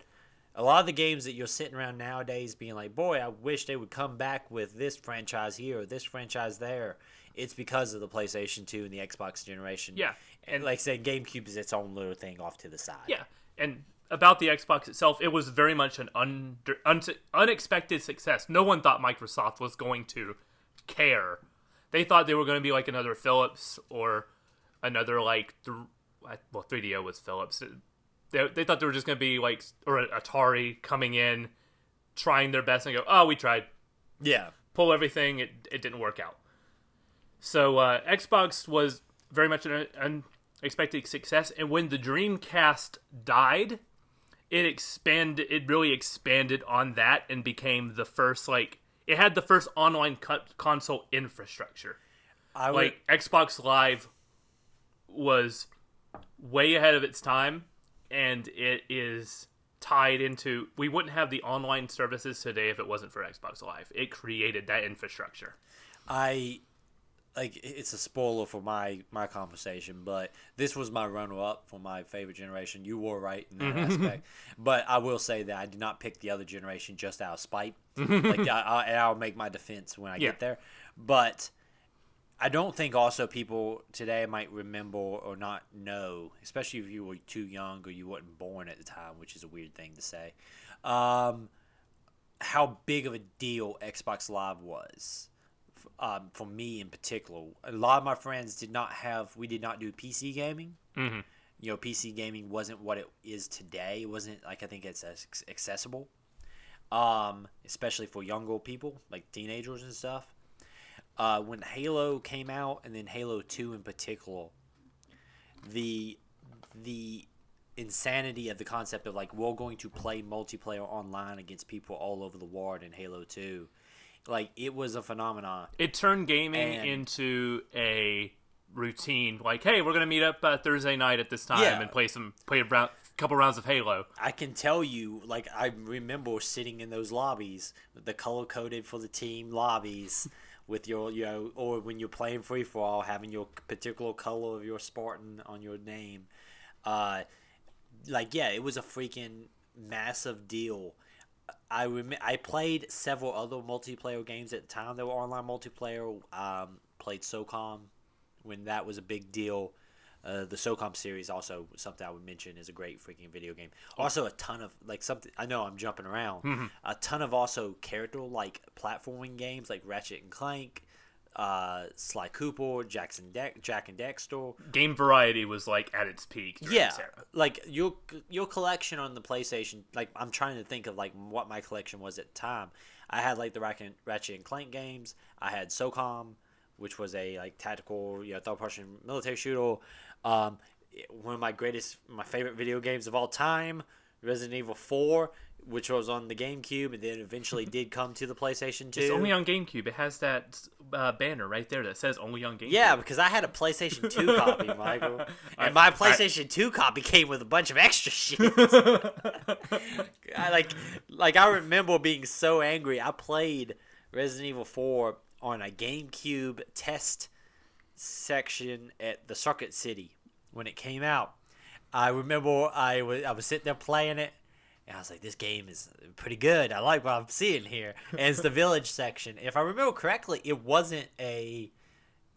a lot of the games that you're sitting around nowadays being like, boy, I wish they would come back with this franchise here or this franchise there. It's because of the PlayStation 2 and the Xbox generation. Yeah, And like I said, GameCube is its own little thing off to the side. Yeah, and about the Xbox itself, it was very much an under, un, unexpected success. No one thought Microsoft was going to care. They thought they were going to be like another Philips or another like th- well, 3DO was Philips. They, they thought they were just going to be like or Atari coming in, trying their best and go, oh, we tried, Yeah. pull everything. It it didn't work out. So uh, Xbox was very much an unexpected success, and when the Dreamcast died, it expanded. It really expanded on that and became the first like it had the first online co- console infrastructure. I would, Like Xbox Live was way ahead of its time, and it is tied into. We wouldn't have the online services today if it wasn't for Xbox Live. It created that infrastructure. I like it's a spoiler for my my conversation, but this was my runner up for my favorite generation. You were right in that aspect, but I will say that I did not pick the other generation just out of spite. like I, I, and I'll make my defense when I Yeah. get there, but. I don't think also people today might remember or not know, especially if you were too young or you weren't born at the time, which is a weird thing to say, um, how big of a deal Xbox Live was um, for me in particular. A lot of my friends did not have. We did not do PC gaming. Mm-hmm. You know, PC gaming wasn't what it is today. It wasn't like I think it's as accessible, um, especially for younger people like teenagers and stuff. Uh, when Halo came out, and then Halo Two in particular, the the insanity of the concept of like we're going to play multiplayer online against people all over the world in Halo 2. Like it was a phenomenon. It turned gaming And- into a routine. Like, hey, we're gonna meet up uh, Thursday night at this time Yeah. and play some play a round, couple rounds of Halo. I can tell you, like I remember sitting in those lobbies, the color coded for the team lobbies, with your you know, or when you're playing free for all, having your particular color of your Spartan on your name. Uh, like yeah, it was a freaking massive deal. I rem- I played several other multiplayer games at the time that were online multiplayer. Um, played SOCOM when that was a big deal. Uh, the SOCOM series also something I would mention is a great freaking video game. Also a ton of like something I know I'm jumping around. A ton of also character like platforming games like Ratchet and Clank, uh, Sly Cooper, Jackson De- Jak and Daxter. Game variety was like at its peak. during Yeah, this era. like your your collection on the PlayStation. Like I'm trying to think of like what my collection was at the time. I had like the Ratchet Ratchet and Clank games. I had SOCOM, which was a like tactical, you know, third person military shooter. Um, one of my greatest, my favorite video games of all time, Resident Evil 4, which was on the GameCube, and then eventually did come to the PlayStation 2. It's only on GameCube. It has that uh, banner right there that says only on GameCube. Yeah, because I had a PlayStation 2 copy, Michael. And my PlayStation 2 copy came with a bunch of extra shit. I like like I remember being so angry. I played Resident Evil 4 on a GameCube test section at the Circuit City when it came out. I remember I was I was sitting there playing it and I was like, this game is pretty good. I like what I'm seeing here. And it's the village section. If I remember correctly, it wasn't a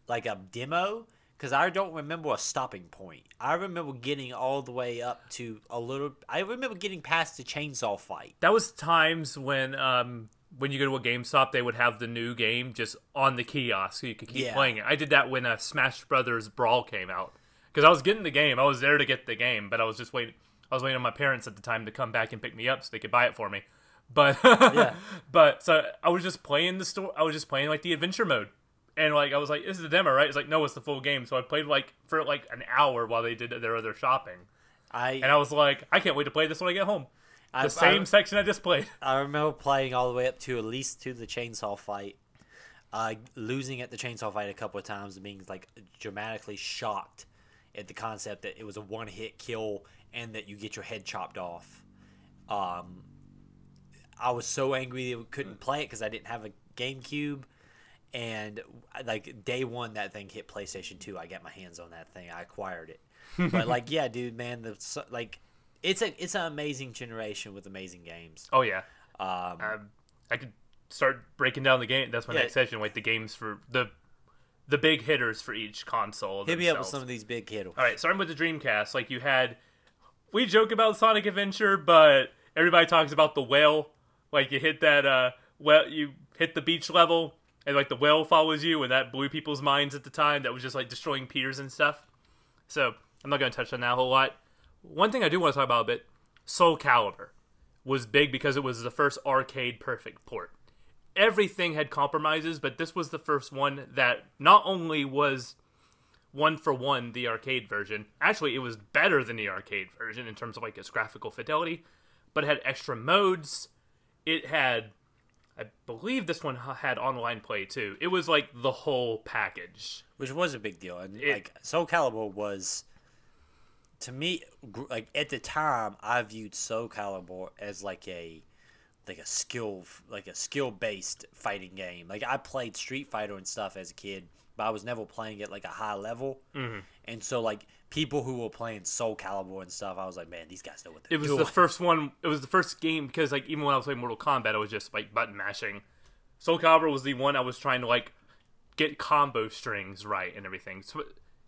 like a demo because I don't remember a stopping point. I remember getting all the way up to a little. I remember getting past the chainsaw fight. That was times when um when you go to a GameStop, they would have the new game just on the kiosk, so you could keep Yeah. playing it. I did that when uh, Smash Brothers Brawl came out because I was getting the game. I was there to get the game, but I was just waiting. I was waiting on my parents at the time to come back and pick me up so they could buy it for me. But Yeah. but so I was just playing the store. I was just playing like the adventure mode, and like I was like, "This is the demo, right?" It's like, "No, it's the full game." So I played like for like an hour while they did their other shopping, I and I was like, "I can't wait to play this when I get home." The I, same I, section I just played. I remember playing all the way up to at least to the chainsaw fight. Uh, losing at the chainsaw fight a couple of times and being like dramatically shocked at the concept that it was a one hit kill and that you get your head chopped off. Um, I was so angry that we couldn't play it because I didn't have a GameCube. And like day one, that thing hit PlayStation Two. I got my hands on that thing. I acquired it. but like, yeah, dude, man, the like, it's a it's an amazing generation with amazing games. Oh yeah. Um, um, I could start breaking down the game. That's my Yeah. next session. Like the games for the the big hitters for each console. hit me up with some of these big hitters. All right, starting with the Dreamcast. Like you had, we joke about Sonic Adventure, but everybody talks about the whale. Like you hit that, uh, well, you hit the beach level, and like the whale follows you, and that blew people's minds at the time. That was just like destroying piers and stuff. So I'm not to touch on that a whole lot. One thing I do want to talk about a bit: Soul Calibur was big because it was the first arcade perfect port. Everything had compromises, but this was the first one that not only was one for one the arcade version. Actually, it was better than the arcade version in terms of like its graphical fidelity, but it had extra modes. It had, I believe, this one had online play too. It was like the whole package. which was a big deal. And It- like Soul Calibur was, to me, like at the time, I viewed Soul Calibur as like a like a skill like a skill based fighting game. Like I played Street Fighter and stuff as a kid, but I was never playing at like a high level. Mm-hmm. And so like people who were playing Soul Calibur and stuff, I was like, man, these guys know what they're doing. It was doing. the first one. It was the first game because like even when I was playing Mortal Kombat, I was just like button mashing. Soul Calibur was the one I was trying to like get combo strings right and everything. So,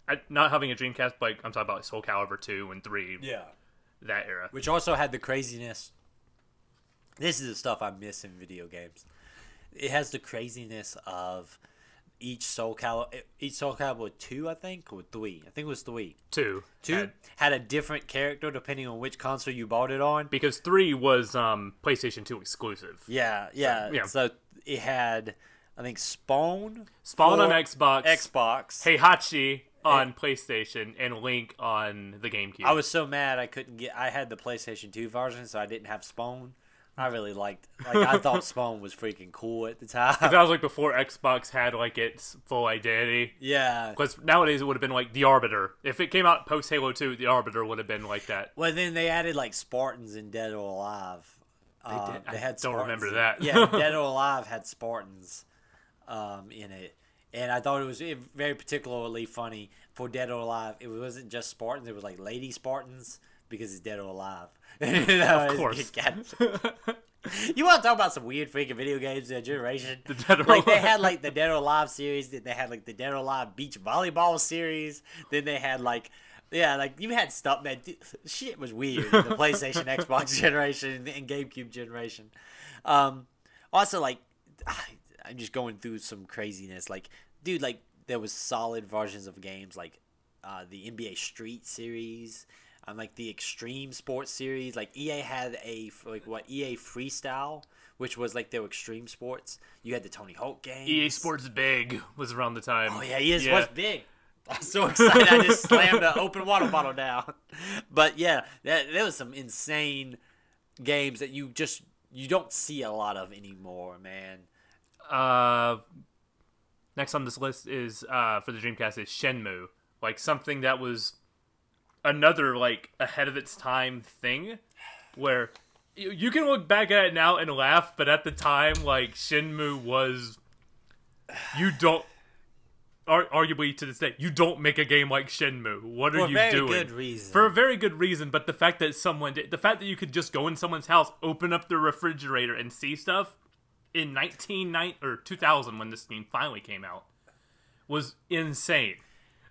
I, not having a Dreamcast, but like, I'm talking about Soul Calibur two and three, yeah. that era. which also had the craziness. This is the stuff I miss in video games. It has the craziness of each Soul Calibur, each Soul Calibur two, I think, or three. I think it was three. Two, Two had- had a different character depending on which console you bought it on. because three was um PlayStation two exclusive. Yeah, yeah. yeah. So it had, I think, Spawn, Spawn on Xbox, Xbox, Heihachi on PlayStation and Link on the GameCube. I was so mad I couldn't get. I had the PlayStation 2 version, so I didn't have Spawn. I really liked. Like I thought Spawn was freaking cool at the time. that was like before Xbox had like its full identity. yeah. Because nowadays it would have been like the Arbiter. If it came out post Halo 2, the Arbiter would have been like that. Well, then they added like Spartans in Dead or Alive. Uh, did? They I had don't remember that. yeah, Dead or Alive had Spartans um, in it, and I thought it was very particularly funny for Dead or Alive. It wasn't just Spartans; it was like Lady Spartans because it's Dead or Alive. You know, Of course. you want to talk about some weird freaking video games in that generation? The Dead or like they had like the Dead or Alive series, then they had like the Dead or Alive beach volleyball series, then they had like yeah, like you had stuff that d- shit was weird the PlayStation, Xbox generation, and GameCube generation. Um, also, like I'm just going through some craziness. Like, dude, like there was solid versions of games like uh, the NBA Street series. Um, like the Extreme Sports series, like EA had a like what EA Freestyle, which was like their extreme sports. You had the Tony Hawk game. EA Sports Big was around the time. Oh yeah, he is what's big. I'm so excited! I just slammed the open water bottle down. But yeah, that, there was some insane games that you just you don't see a lot of anymore, man. Uh, next on this list is uh for the Dreamcast is Shenmue, like something that was another like ahead of its time thing, where you, you can look back at it now and laugh, but at the time, like Shenmue was, you don't. Ar- arguably to this day, you don't make a game like Shenmue. What are For you very doing? good reason. For a very good reason, but the fact that someone did, the fact that you could just go in someone's house, open up the refrigerator, and see stuff in 1990 or 2000 when this game finally came out was insane.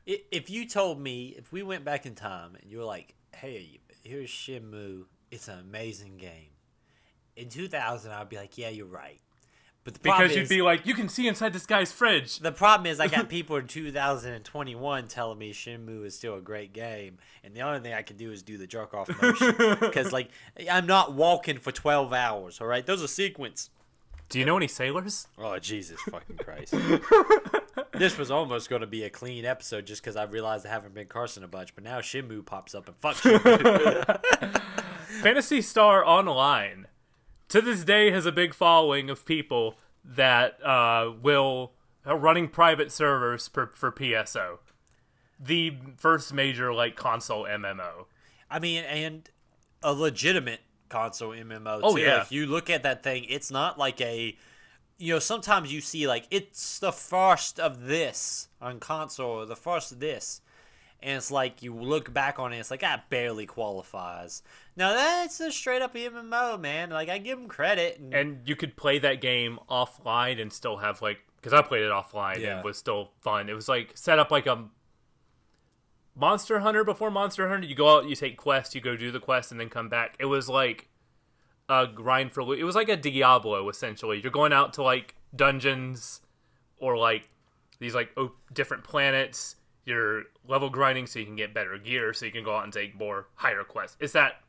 If you told me, if we went back in time and you were like, "Hey, here's Shenmue. It's an amazing game," in 2000, I'd be like, "Yeah, you're right." But the Because you'd be like, you can see inside this guy's fridge. The problem is, I got people in 2021 telling me Shenmue is still a great game, and the only thing I can do is do the jerk off motion because, like, I'm not walking for 12 hours. All right, those are sequence. Do you know any sailors? Oh Jesus fucking Christ! this was almost going to be a clean episode just because I realized I haven't been cursing a bunch, but now Shenmue pops up and fuck Shenmue. Phantasy Star Online to this day has a big following of people that uh, will are running private servers for, for PSO, the first major like console MMO. I mean, and a legitimate console MMO. Oh, too. yeah. Like, you look at that thing, it's not like a. You know, sometimes you see like it's the first of this on console, or the first of this, and it's like you look back on it, it's like that barely qualifies. Now that's a straight up MMO, man. Like I give them credit, and, and you could play that game offline and still have like because I played it offline Yeah. and it was still fun. It was like set up like a Monster Hunter before Monster Hunter. You go out, you take quests, you go do the quest, and then come back. It was like a grind for loot. It was like a Diablo essentially. You're going out to like dungeons or like these like oh, different planets. You're level grinding so you can get better gear, so you can go out and take more higher quests. It's that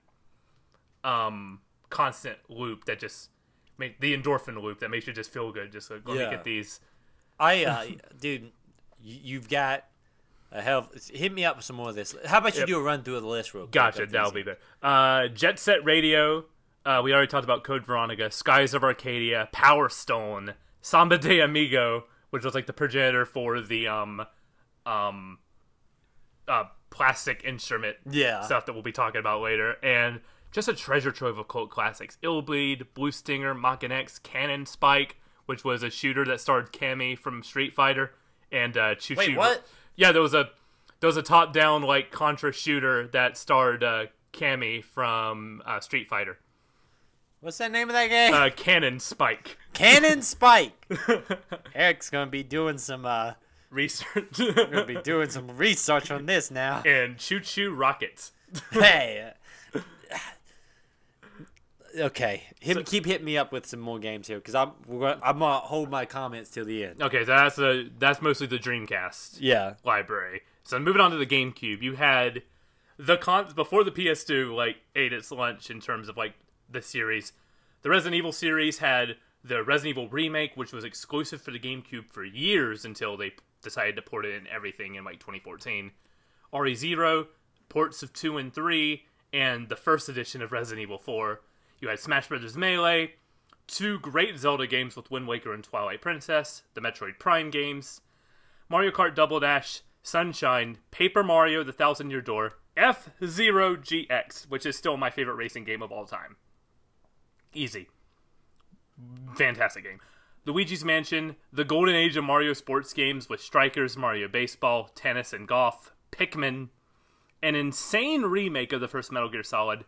um constant loop that just make the endorphin loop that makes you just feel good. Just like let Yeah. me get these. I, uh, dude, you've got a hell. Hit me up with some more of this. How about you Yep. do a run through of the list real quick? Gotcha, that'll easy. be better. Uh, Jet Set Radio. Uh, we already talked about Code Veronica, Skies of Arcadia, Power Stone, Samba de Amigo, which was like the progenitor for the um, um, uh, plastic instrument Yeah. stuff that we'll be talking about later, and just a treasure trove of cult classics: Ill Illbleed, Blue Stinger, Mach X, Cannon Spike, which was a shooter that starred Cammy from Street Fighter, and uh, Choo Wait, what? Yeah, there was a there was a top down like Contra shooter that starred uh, Cammy from uh, Street Fighter. What's that name of that game? Uh, Cannon Spike Cannon Spike. Eric's gonna be doing some uh research gonna be doing some research on this now. and ChuChu Rockets. hey. Okay, hit, keep hitting me up with some more games here because I'm we're gonna, I'm gonna hold my comments till the end. Okay, so that's the that's mostly the Dreamcast. Yeah, library. So moving on to the GameCube, you had the con before the PS2 like ate its lunch in terms of like the series. The Resident Evil series had the Resident Evil remake, which was exclusive for the GameCube for years until they decided to port it in everything in like 2014. RE Zero, ports of two and three, and the first edition of Resident Evil 4. You had Smash Bros. Melee, two great Zelda games with Wind Waker and Twilight Princess, the Metroid Prime games, Mario Kart Double Dash, Sunshine, Paper Mario: The Thousand Year Door, F Zero GX, which is still my favorite racing game of all time. Easy. Fantastic game. Luigi's Mansion, the golden age of Mario sports games with Strikers, Mario Baseball, Tennis and Golf, Pikmin, an insane remake of the first Metal Gear Solid,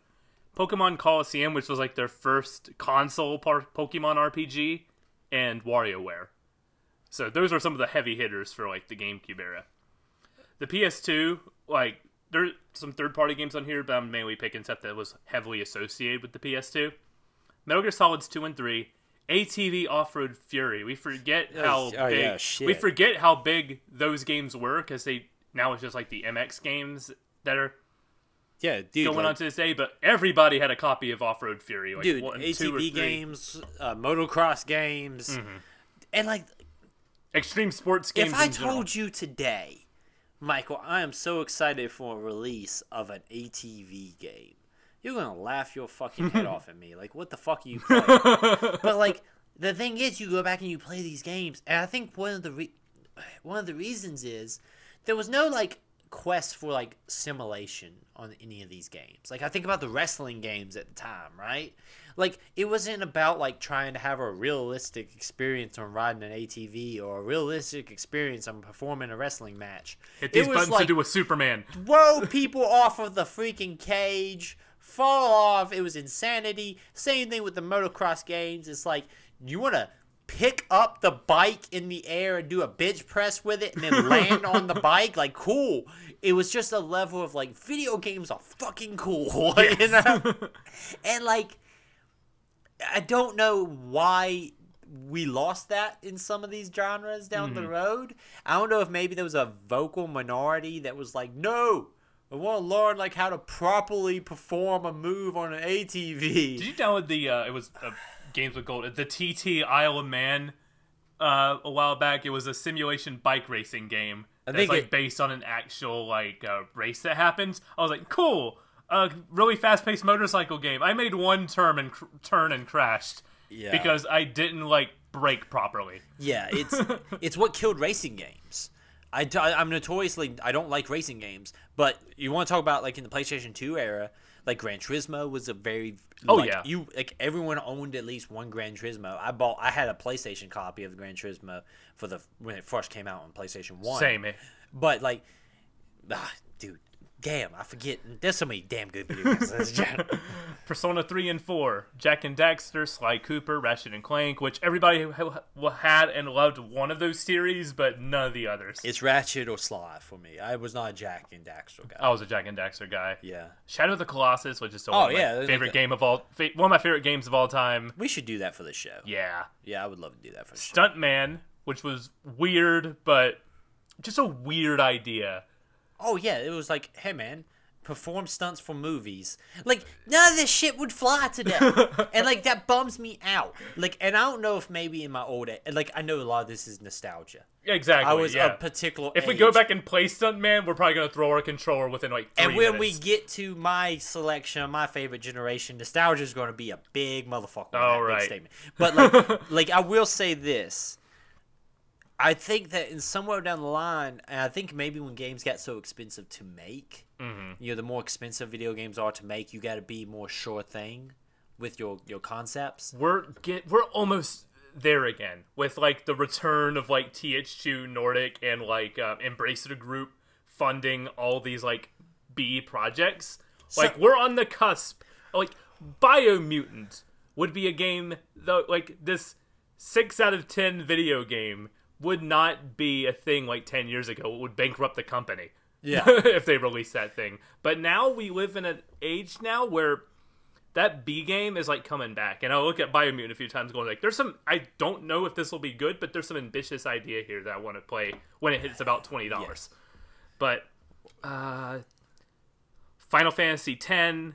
Pokemon Colosseum, which was like their first console par- Pokemon RPG, and WarioWare. So those are some of the heavy hitters for like the GameCube era. The PS2, like there's some third-party games on here, but I'm mainly picking stuff that was heavily associated with the PS2. Metal Gear Solids 2 and 3, ATV Off-Road Fury. We forget oh, how oh, big yeah, shit. we forget how big those games were because they now it's just like the MX games that are Yeah, dude. going like- on to this day. But everybody had a copy of Off Road Fury, like dude, one, ATV. Mm-hmm. games, uh, motocross games, and like extreme sports games. if I in general. told you today, Michael, I am so excited for a release of an ATV game. You're gonna laugh your fucking head off at me. Like, what the fuck are you playing? but like, the thing is, you go back and you play these games, and I think one of the re- one of the reasons is there was no like quest for like simulation on any of these games. Like I think about the wrestling games at the time, right? Like it wasn't about like trying to have a realistic experience on riding an ATV or a realistic experience on performing a wrestling match. hit these it was buttons like to do a Superman. throw people off of the freaking cage, fall off. It was insanity. Same thing with the motocross games. It's like you want to pick up the bike in the air and do a bench press with it and then land on the bike. Like, cool. It was just a level of like, video games are fucking cool. you know? and like, I don't know why we lost that in some of these genres down Mm-hmm. the road. I don't know if maybe there was a vocal minority that was like, no, I want to learn like how to properly perform a move on an ATV. Did you download the? Uh, it was uh, games with gold. The TT Isle of Man. Uh, a while back, it was a simulation bike racing game. I think like it- based on an actual like uh, race that happens. I was like, cool. A really fast-paced motorcycle game. I made one turn and cr- turn and crashed Yeah. because I didn't like brake properly. Yeah, it's it's what killed racing games. I'm notoriously I don't like racing games, but you want to talk about like in the PlayStation 2 era, like Gran Turismo was a very Oh, like, yeah. you like everyone owned at least one Gran Turismo. I bought I had a PlayStation copy of Gran Turismo for the when it first came out on PlayStation 1. Same. eh? But like ah, dude, damn, I forget there's so many damn good video games. in this genre. Persona 3 and 4, Jak and Daxter, Sly Cooper, Ratchet and Clank, which everybody ha- ha- had and loved one of those series, but none of the others. it's Ratchet or Sly for me. I was not a Jak and Daxter guy. I was a Jak and Daxter guy. Yeah. Shadow of the Colossus, which is still Oh, one of yeah, my like favorite game of all, one of my favorite games of all time. We should do that for the show. Yeah, Yeah, I would love to do that for the show. Stuntman, which was weird, but just a weird idea. Oh yeah, it was like, hey man, perform stunts for movies. Like none of this shit would fly today, and like that bums me out. Like, and I don't know if maybe in my old age, like I know a lot of this is nostalgia. Exactly. I was yeah. a particular. if we go back and play Stuntman, we're probably gonna throw our controller within like And when minutes. we get to my selection of my favorite generation, nostalgia is going to be a big motherfucker. All big statement. But like, like I will say this. I think that in somewhere down the line, and I think maybe when games get so expensive to make, Mm-hmm. you know, the more expensive video games are to make, you got to be more sure thing with your your concepts. we're get we're almost there again with like the return of like THQ Nordic and like um, Embracer Group funding all these like B projects. Like we're on the cusp. Like Biomutant would be a game though like this six out of ten video game would not be a thing like ten years ago. It would bankrupt the company. Yeah. if they release that thing. But now we live in an age now where that B game is like coming back. And I look at Biomutant a few times going like there's some I don't know if this will be good, but there's some ambitious idea here that I want to play when it hits about twenty dollars. But uh Final Fantasy X,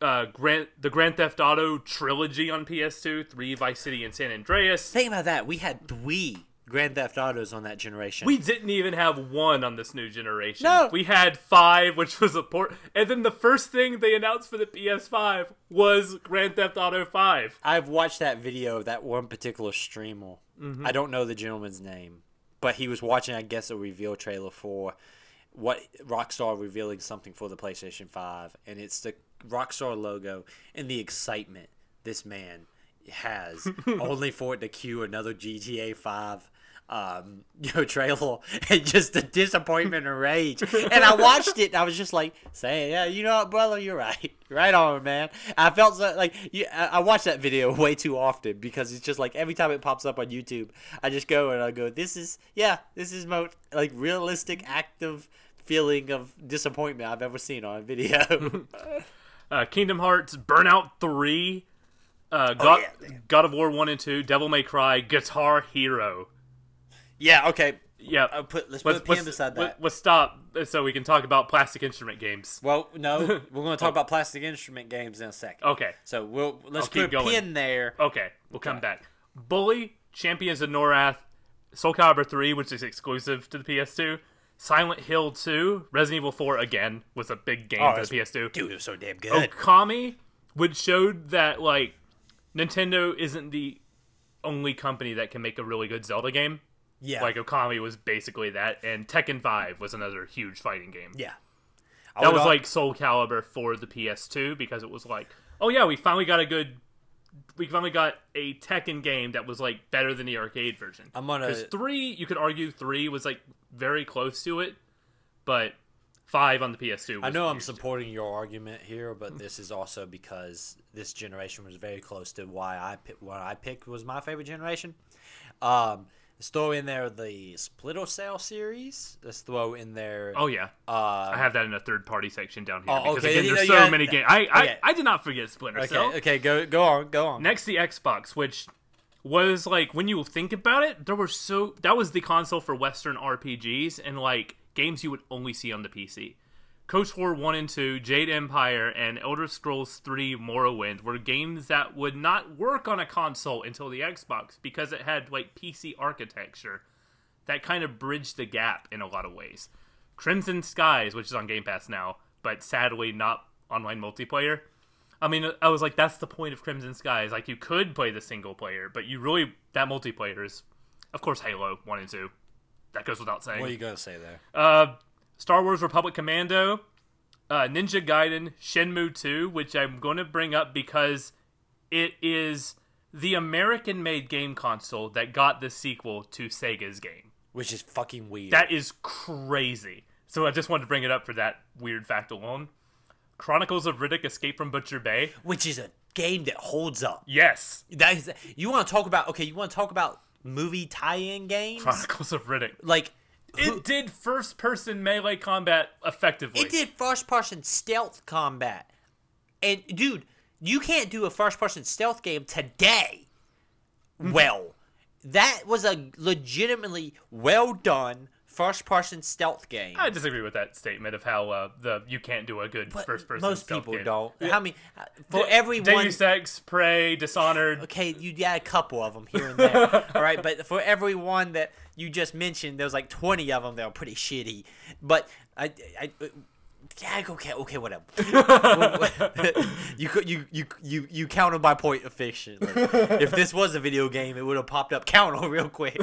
uh Grand the Grand Theft Auto trilogy on PS2, 3 Vice City and San Andreas. Think about that. We had three Grand Theft Autos on that generation. We didn't even have one on this new generation. No. We had five, which was a port. And then the first thing they announced for the PS5 was Grand Theft Auto 5. I've watched that video of that one particular streamer. Mm-hmm. I don't know the gentleman's name, but he was watching, I guess, a reveal trailer for what Rockstar revealing something for the PlayStation 5, and it's the Rockstar logo and the excitement this man has, only for it to cue another GTA 5 um, you know, trailer and just the disappointment and rage. And I watched it and I was just like saying, yeah, you know what, brother, you're right. Right on, man. I felt so, like, you, I I watch that video way too often because it's just like every time it pops up on YouTube, I just go and I go, this is, yeah, this is most like realistic, active feeling of disappointment I've ever seen on a video. Uh, Kingdom Hearts, Burnout 3, uh, God, Oh, yeah. God of War 1 and 2, Devil May Cry, Guitar Hero. yeah, okay. Yeah. I'll put, let's put a pin beside that. Let's stop so we can talk about plastic instrument games. Well, no, we're going to talk about plastic instrument games in a second. Okay. So we'll let's I'll keep put a going. pin there. Okay, we'll come back. Bully, Champions of Norrath, Soul Calibur 3, which is exclusive to the PS2, Silent Hill 2, Resident Evil 4 again was a big game Oh, for the PS2. Dude, it was so damn good. Okami, which showed that like Nintendo isn't the only company that can make a really good Zelda game. yeah, Like Okami was basically that, and Tekken 5 was another huge fighting game. yeah. I that was al- like Soul Calibur for the PS2 because it was like, oh yeah, we finally got a good, we finally got a Tekken game that was like better than the arcade version. I'm gonna- because three, you could argue three was like very close to it, but five on the PS2. Was I know I'm supporting your argument here, but this is also because this generation was very close to why I what I picked was my favorite generation. Um, let's throw in there the Splinter Cell series. Let's throw in there. Oh yeah, uh, I have that in a third party section down here Oh, because okay, again, there's so yeah, many games. I, I okay. I did not forget Splinter okay, Cell. okay, go go on, go on. Next, the Xbox, which was like when you think about it, there were so that was the console for Western RPGs and like games you would only see on the PC. KOTOR 1 and 2, Jade Empire, and Elder Scrolls 3 Morrowind were games that would not work on a console until the Xbox because it had like PC architecture that kind of bridged the gap in a lot of ways. Crimson Skies, which is on Game Pass now, but sadly not online multiplayer. I mean, I was like, that's the point of Crimson Skies. Like, you could play the single player, but you really that multiplayer is, of course, Halo One and Two. That goes without saying. What are you gonna say there? Uh, Star Wars Republic Commando, uh, Ninja Gaiden, Shenmue 2, which I'm going to bring up because it is the American made game console that got the sequel to Sega's game. Which is fucking weird. That is crazy. So I just wanted to bring it up for that weird fact alone. Chronicles of Riddick Escape from Butcher Bay. Which is a game that holds up. Yes. That is. You want to talk about? Okay, you want to talk about movie tie-in games? Chronicles of Riddick. Like who- It did first person melee combat effectively. It did first person stealth combat. And dude, you can't do a first person stealth game today. Mm-hmm. Well, that was a legitimately well done first person stealth game. I disagree with that statement of how uh, the you can't do a good But first person. most stealth people game. don't. Yeah. How many for every one Deus Ex, Prey, Dishonored. Okay, you got a couple of them here and there. all right, but for everyone that you just mentioned, there's like 20 of them that are pretty shitty. But I, I, yeah, okay, okay, whatever. you could, you, you, you, you counted my point of fiction. Like, if this was a video game, it would have popped up counter real quick.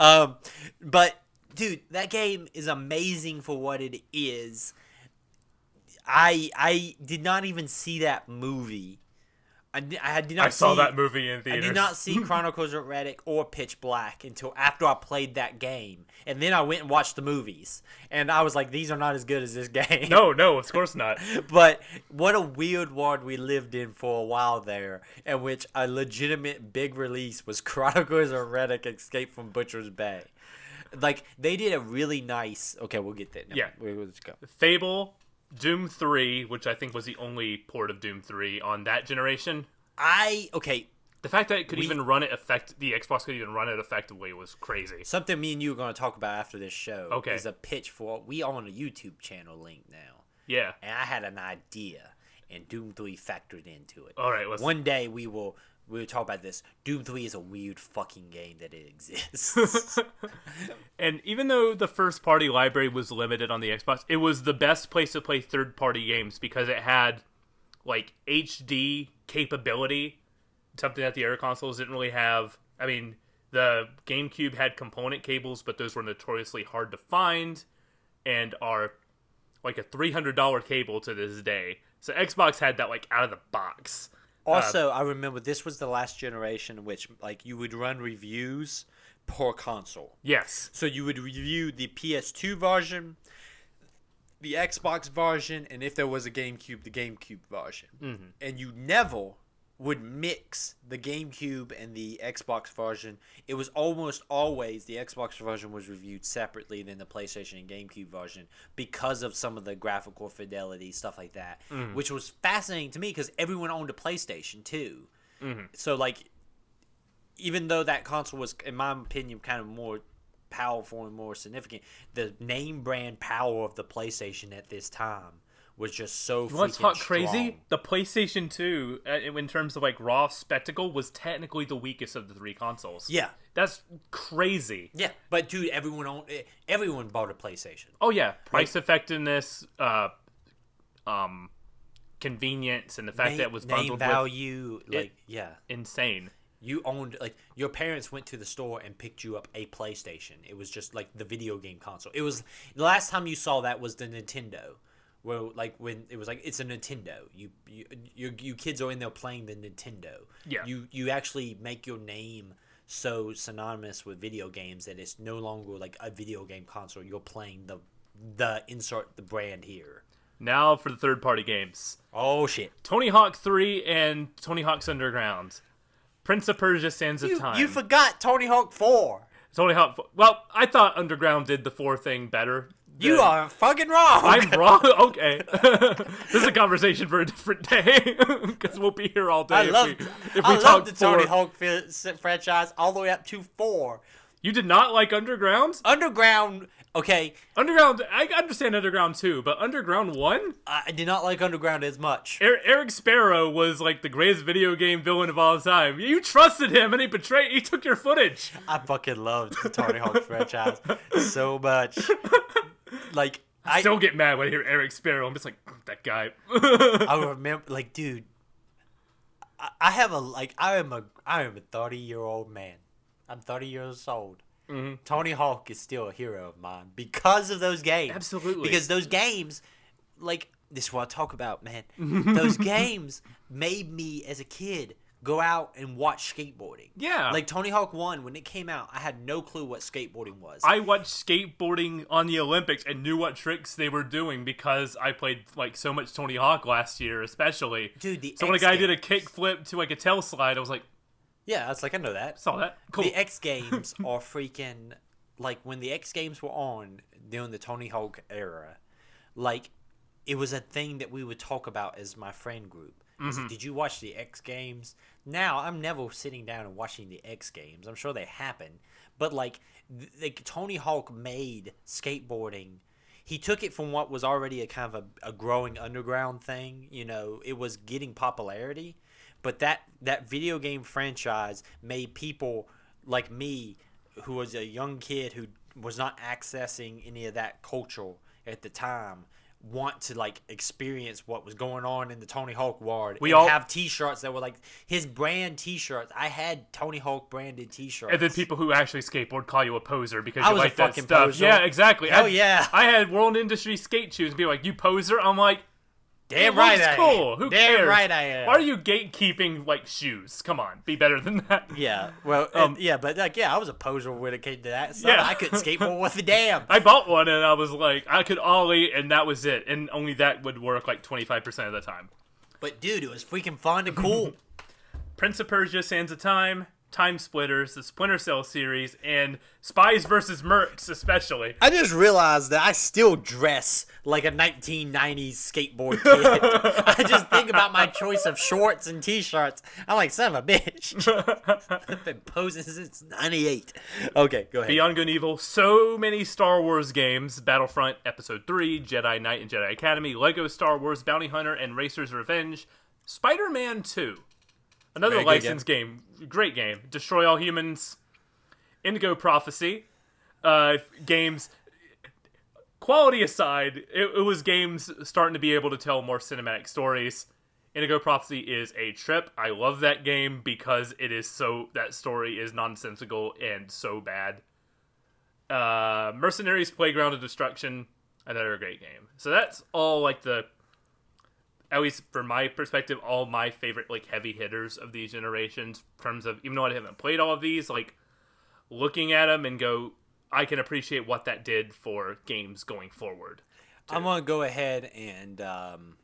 um, but dude, that game is amazing for what it is. I, I did not even see that movie. I, I did not. I saw see- that movie in theaters. I did not see Chronicles of Riddick or Pitch Black until after I played that game, and then I went and watched the movies, and I was like, "These are not as good as this game." No, no, of course not. but what a weird world we lived in for a while there, in which a legitimate big release was Chronicles of Riddick: Escape from Butcher's Bay. Like they did a really nice. Okay, we'll get that. No, Yeah. we- let's go. Fable, Doom 3, which I think was the only port of Doom 3 on that generation. I okay. The fact that it could We- even run it effect the Xbox could even run it effectively was crazy. Something me and you are going to talk about after this show. Okay. Is a pitch for we own a YouTube channel link now. Yeah. and I had an idea, and Doom Three factored into it. All right, One day we will we talk about this. Doom Three is a weird fucking game that it exists. And even though the first party library was limited on the Xbox, it was the best place to play third party games because it had like HD capability, something that the other consoles didn't really have. I mean, the GameCube had component cables, but those were notoriously hard to find and are like a $300 cable to this day. So Xbox had that like out of the box. Also, I remember this was the last generation in which like you would run reviews per console. Yes. So you would review the PS2 version, the Xbox version, and if there was a GameCube, the GameCube version. Mm-hmm. And you never would mix the GameCube and the Xbox version. It was almost always the Xbox version was reviewed separately than the PlayStation and GameCube version because of some of the graphical fidelity stuff like that, mm-hmm. which was fascinating to me because everyone owned a PlayStation too. Mm-hmm. So like even though that console was, in my opinion, kind of more powerful and more significant, the name brand power of the PlayStation at this time was just so. What's freaking hot crazy? strong. The PlayStation 2, uh, in terms of like raw spectacle, was technically the weakest of the three consoles. Yeah, That's crazy. yeah, but dude, everyone owned, eh, everyone bought a PlayStation. Oh yeah, price effectiveness, uh, um, convenience, and the fact name, that it was bundled with value, like yeah. insane. You owned like your parents went to the store and picked you up a PlayStation. It was just like the video game console. It was the last time you saw that was the Nintendo, where like when it was like it's a Nintendo. You you you, you kids are in there playing the Nintendo. Yeah. You you actually make your name so synonymous with video games that it's no longer like a video game console. You're playing the the insert the brand here. Now for the third party games Oh shit! Tony Hawk 3 and Tony Hawk's Underground. Prince of Persia Sands of You, Time. you forgot Tony Hawk Four. Tony Hawk. Well, I thought Underground did the 4 thing better. You are fucking wrong. I'm wrong. Okay, this is a conversation for a different day because we'll be here all day. I if love, we, if I love the Tony. Hawk franchise all the way up to four. You did not like Underground. Underground, okay, Underground. I understand Underground too, but Underground One. I did not like Underground as much. Er- Eric Sparrow was like the greatest video game villain of all time. You trusted him, and he betrayed. He took your footage. I fucking loved the Tony Hawk franchise so much. Like I, Still get mad when I hear Eric Sparrow. I'm just like that guy. I remember, like, dude, I, I have a like, I am a, I am a thirty year old man. I'm thirty years old. Mm-hmm. Tony Hawk is still a hero of mine because of those games. Absolutely. Because those games, like, this is what I talk about, man. those games made me as a kid go out and watch skateboarding. Yeah. Like Tony Hawk One, when it came out, I had no clue what skateboarding was. I watched skateboarding on the Olympics and knew what tricks they were doing because I played like so much Tony Hawk last year, especially. Dude, the so when a guy did a Games. kick flip to like a tail slide, I was like, yeah, I was like, I know that. saw that. Cool. The X Games are freaking like when the X Games were on during the Tony Hawk era, like it was a thing that we would talk about as my friend group. It's like, mm-hmm. Did you watch the X Games? Now I'm never sitting down and watching the X Games. I'm sure they happen, but like, th- like Tony Hawk made skateboarding. He took it from what was already a kind of a, a growing underground thing. You know, it was getting popularity, but that that video game franchise made people like me who was a young kid who was not accessing any of that culture at the time want to like experience what was going on in the Tony Hawk world. We all- have T-shirts that were like his brand T-shirts. I had Tony Hawk branded T-shirts. and then people who actually skateboard call you a poser because I you like that fucking stuff. poser. Yeah, exactly. Oh yeah. I had World Industry skate shoes and be like, "You poser." I'm like, damn it right, looks I cool. am. Who damn cares? right, I am. Why are you gatekeeping like shoes? Come on, be better than that. Yeah, well, Um, yeah, but like, yeah, I was a poser when it came to that. Son. Yeah. I couldn't skateboard with a damn. I bought one and I was like, I could ollie, and that was it. And only that would work like 25% of the time. But dude, it was freaking fun and cool. Prince of Persia, Sands of Time, Time Splitters, the Splinter Cell series, and Spies versus Mercs, especially. I just realized that I still dress like a 1990s skateboard kid. I just think about my choice of shorts and t-shirts. I'm like, son of a bitch. I've been posing since 98. Okay, go ahead. Beyond Good and Evil, so many Star Wars games Battlefront Episode 3, Jedi Knight and Jedi Academy, Lego Star Wars Bounty Hunter and Racer's Revenge, Spider Man 2. Another Very licensed game. Great game. Destroy All Humans. Indigo Prophecy. Uh, games. Quality aside, it, it was games starting to be able to tell more cinematic stories. Indigo Prophecy is a trip. I love that game because it is so that story is nonsensical and so bad. Uh, Mercenaries Playground of Destruction, another great game. So that's all like the at least from my perspective, all my favorite like heavy hitters of these generations. In terms of even though I haven't played all of these, like looking at them and go, I can appreciate what that did for games going forward. I'm gonna go ahead and um,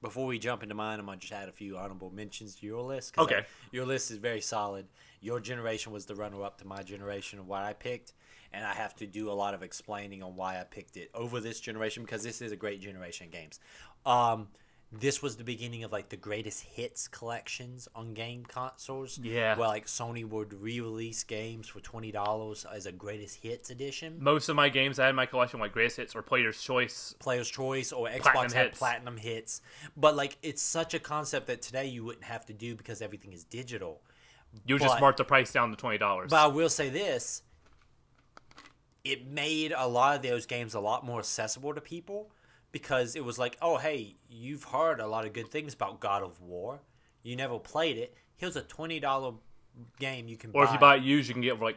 before we jump into mine, I'm gonna just add a few honorable mentions to your list. Okay. like, your list is very solid. Your generation was the runner-up to my generation of what I picked, and I have to do a lot of explaining on why I picked it over this generation because this is a great generation of games. Um, this was the beginning of like the greatest hits collections on game consoles. Yeah. Where like Sony would re-release games for twenty dollars as a greatest hits edition. Most of my games I had in my collection like Greatest Hits or Player's Choice. Player's Choice or Xbox Platinum had hits. platinum hits. But like it's such a concept that today you wouldn't have to do because everything is digital. You just mark the price down to twenty dollars. But I will say this it made a lot of those games a lot more accessible to people because it was like, oh, hey, you've heard a lot of good things about God of War. You never played it. Here's a $20 game you can Or buy. if you buy it used, you can get like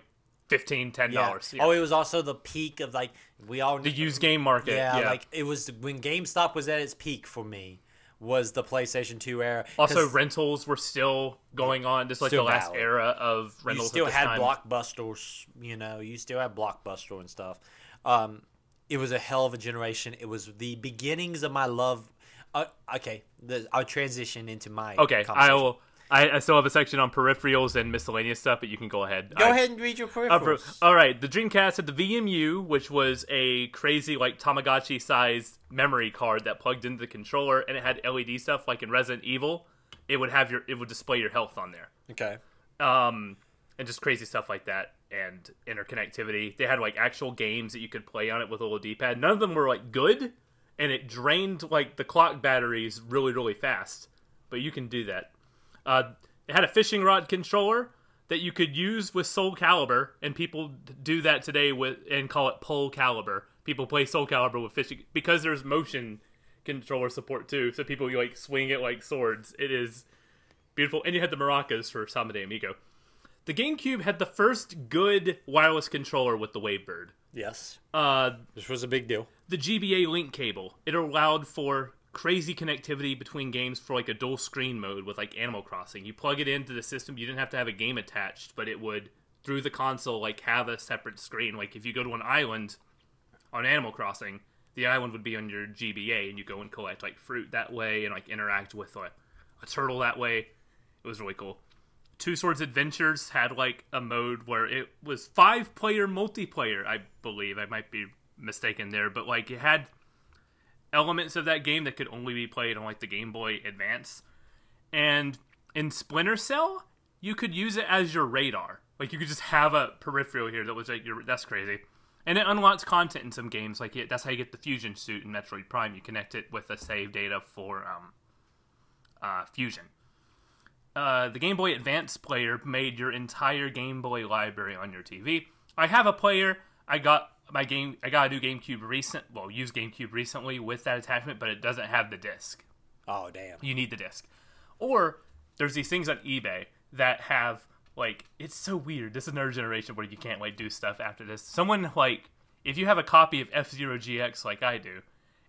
15 yeah. dollars. Oh, it was also the peak of like, we all the used game market. yeah, Yeah, like it was when GameStop was at its peak for me was the PlayStation 2 era. also rentals were still going on. This like the last valid. era of rentals you still had time. blockbusters you know you still had blockbuster and stuff um it was a hell of a generation it was the beginnings of my love uh, okay the, i'll transition into my Okay. I'll. I, I still have a section on peripherals and miscellaneous stuff, but you can go ahead. go I- ahead and read your Uh, per- peripherals all right, the Dreamcast had the VMU, which was a crazy like Tamagotchi sized memory card that plugged into the controller, and it had LED stuff like in Resident Evil. It would have your it would display your health on there, okay um, and just crazy stuff like that, and interconnectivity. They had like actual games that you could play on it with a little D-pad. None of them were like good, and it drained like the clock batteries really really fast. But you can do that. Uh, it had a fishing rod controller that you could use with Soul Calibur, and people do that today with and call it Pole Calibur. People play Soul Calibur with fishing because there's motion controller support too. So people like swing it like swords. It is beautiful, and you had the maracas for Samba de Amigo. The GameCube had the first good wireless controller with the Wavebird. yes Uh, this was a big deal the GBA link cable. It allowed for crazy connectivity between games for like a dual screen mode with like Animal Crossing. You plug it into the system, you didn't have to have a game attached, but it would through the console like have a separate screen. Like if you go to an island on Animal Crossing, the island would be on your GBA and you go and collect like fruit that way and like interact with like a turtle that way. It was really cool. Two Swords Adventures had like a mode where it was five player multiplayer, I believe. I might be mistaken there, but like it had elements of that game that could only be played on like the Game Boy Advance. And in Splinter Cell, you could use it as your radar. Like you could just have a peripheral here that was like your that's crazy. And it unlocks content in some games. Like it, that's how you get the fusion suit in Metroid Prime. You connect it with the save data for um, uh, fusion. Uh, the Game Boy Advance player made your entire Game Boy library on your TV. I have a player. I got my game. I got a new GameCube recent. Well, used GameCube recently with that attachment, but it doesn't have the disc. oh damn You need the disc. Or there's these things on eBay that have like it's so weird. This is another generation where you can't like do stuff after this. Someone like if you have a copy of F Zero GX like I do,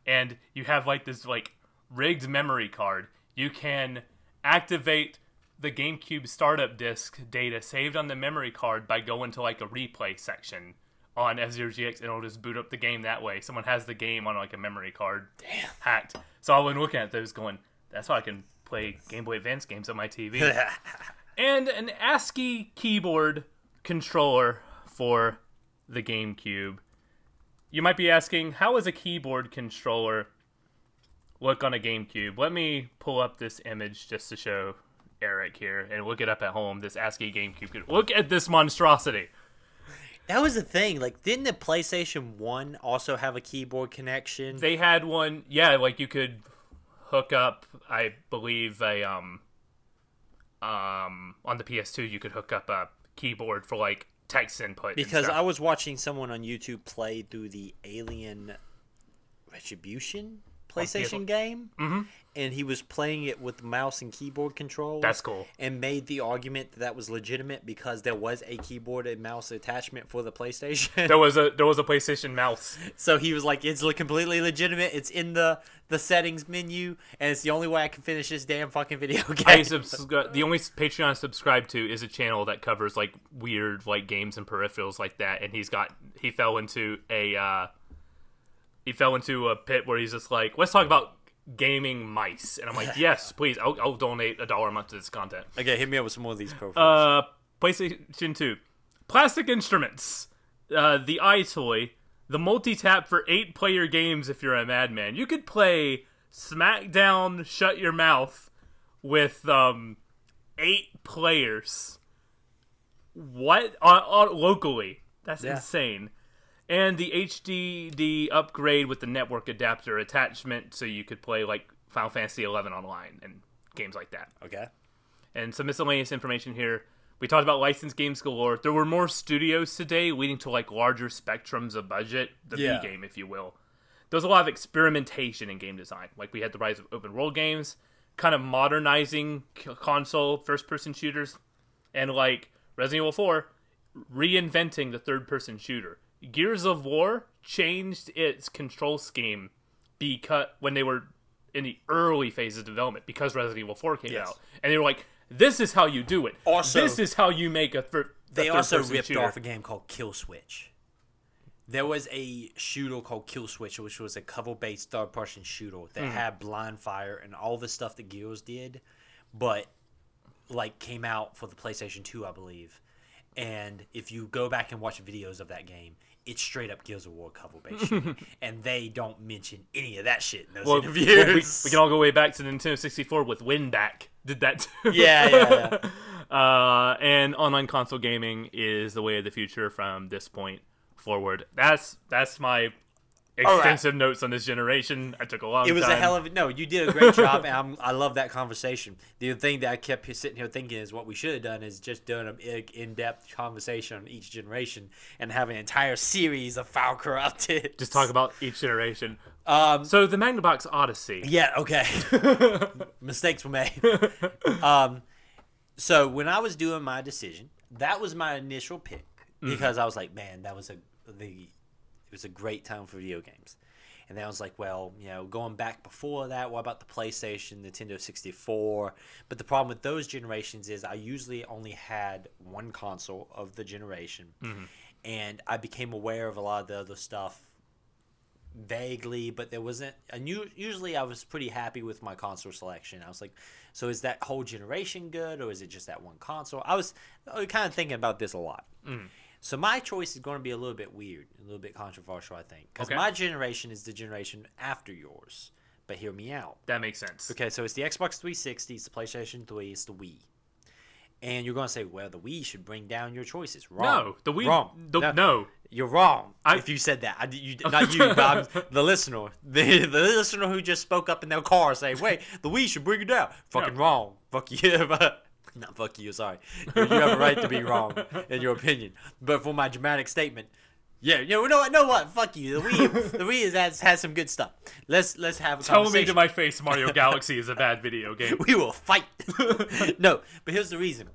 and you have like this like rigged memory card, you can activate the GameCube startup disk data saved on the memory card by going to like a replay section on F-Zero GX and it'll just boot up the game that way. Someone has the game on like a memory card Damn. hacked. So I've been looking at those going, that's how I can play Game Boy Advance games on my TV. and an ASCII keyboard controller for the GameCube. You might be asking, how does a keyboard controller look on a GameCube? Let me pull up this image just to show Eric here and look it up at home. This ASCII GameCube. Look at this monstrosity. that was the thing like didn't the playstation 1 also have a keyboard connection They had one, yeah, like you could hook up, I believe, a um, um, on the PS2 you could hook up a keyboard for like text input. and Because. I was watching someone on YouTube play through the Alien Retribution PlayStation game, Mhm. And he was playing it with mouse and keyboard controls. That's cool. And made the argument that that was legitimate because there was a keyboard and mouse attachment for the PlayStation. there was a there was a PlayStation mouse. so he was like, "It's completely legitimate. It's in the the settings menu, and it's the only way I can finish this damn fucking video game." I subscribe. The only Patreon I subscribe to is a channel that covers like weird like games and peripherals like that. And he's got he fell into a uh, he fell into a pit where he's just like, let's talk about gaming mice. And I'm like, yes, please. I'll, I'll donate a dollar a month to this content. okay, hit me up with some more of these profiles. Uh, PlayStation 2. Plastic instruments. Uh, the EyeToy. The multi tap for eight player games if you're a madman. You could play SmackDown Shut Your Mouth with um, eight players. What? On, on, locally. That's Yeah. insane. And the HDD upgrade with the network adapter attachment so you could play like Final Fantasy 11 online and games like that okay. and some miscellaneous information here. We talked about licensed games galore. There were more studios today, leading to like larger spectrums of budget, the Yeah. V game, if you will. There was a lot of experimentation in game design. Like we had the rise of open world games, kind of modernizing console first person shooters, and like Resident Evil 4, reinventing the third person shooter. Gears of War changed its control scheme because when they were in the early phases of development because Resident Evil 4 came Yes. out, and they were like, "This is how you do it. Also- this is how you make a, thir- They also ripped shooter." off a game called Kill Switch. There was a shooter called Kill Switch, which was a cover-based third-person shooter that Hmm. had blind fire and all the stuff that Gears did, but like came out for the PlayStation 2, I believe. And if you go back and watch videos of that game, it's straight up Gears of War cover-based shooting, and they don't mention any of that shit in those Well, interviews. well, we, we can all go way back to Nintendo 64 with Winback. Did that too. Yeah, yeah, Uh, and online console gaming is the way of the future from this point forward. That's that's my right. extensive notes on this generation. I took a long It was time. a hell of a no. You did a great job, and I'm, I love that conversation. The thing that I kept sitting here thinking is what we should have done is just done an in-depth conversation on each generation and have an entire series of File Corrupted. Just talk about each generation. Um, So the Magnavox Odyssey. yeah, okay. Mistakes were made. um, so when I was doing my decision, that was my initial pick because I was like, man, that was a the it was a great time for video games. And then I was like, well, you know, going back before that, what about the PlayStation, Nintendo 64? But the problem with those generations is I usually only had one console of the generation. Mm-hmm. And I became aware of a lot of the other stuff vaguely, but there wasn't. And usually, I was pretty happy with my console selection. I was like, so is that whole generation good, or is it just that one console? I was, kind of thinking about this a lot. Mm-hmm. So my choice is going to be a little bit weird, a little bit controversial, I think, because Okay. my generation is the generation after yours. But hear me out. That makes sense. Okay, so it's the Xbox 360, it's the PlayStation 3, it's the Wii. And you're going to say, well, the Wii should bring down your choices. Wrong. No, the Wii. Wrong. The, no. You're wrong. I- if you said that, I, you, not you, but I'm- the listener, the, the listener who just spoke up in their car saying, "Wait, the Wii should bring it down." Fucking wrong. Fuck you. but- not fuck you. Sorry. You have a right to be wrong in your opinion. But for my dramatic statement, yeah, you know, you know what? Fuck you. The Wii, the Wii has has some good stuff. Let's let's have a conversation. Tell me to my face Mario Galaxy is a bad video game. we will fight. no, but here's the reason.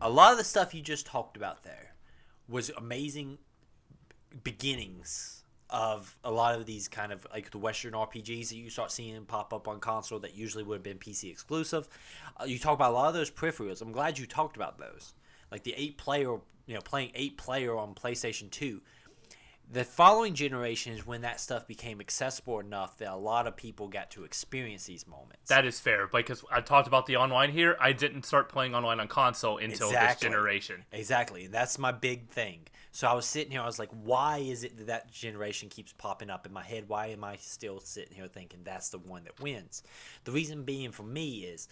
A lot of the stuff you just talked about there was amazing beginnings of a lot of these kind of like the Western RPGs that you start seeing pop up on console that usually would have been PC exclusive. Uh, you talk about a lot of those peripherals. I'm glad you talked about those, like the eight player, you know, playing eight player on PlayStation Two. The following generation is when that stuff became accessible enough that a lot of people got to experience these moments. That is fair because I talked about the online here. I didn't start playing online on console until Exactly. this generation. Exactly. That's my big thing. So I was sitting here, I was like, why is it that that generation keeps popping up in my head? Why am I still sitting here thinking that's the one that wins? The reason being for me is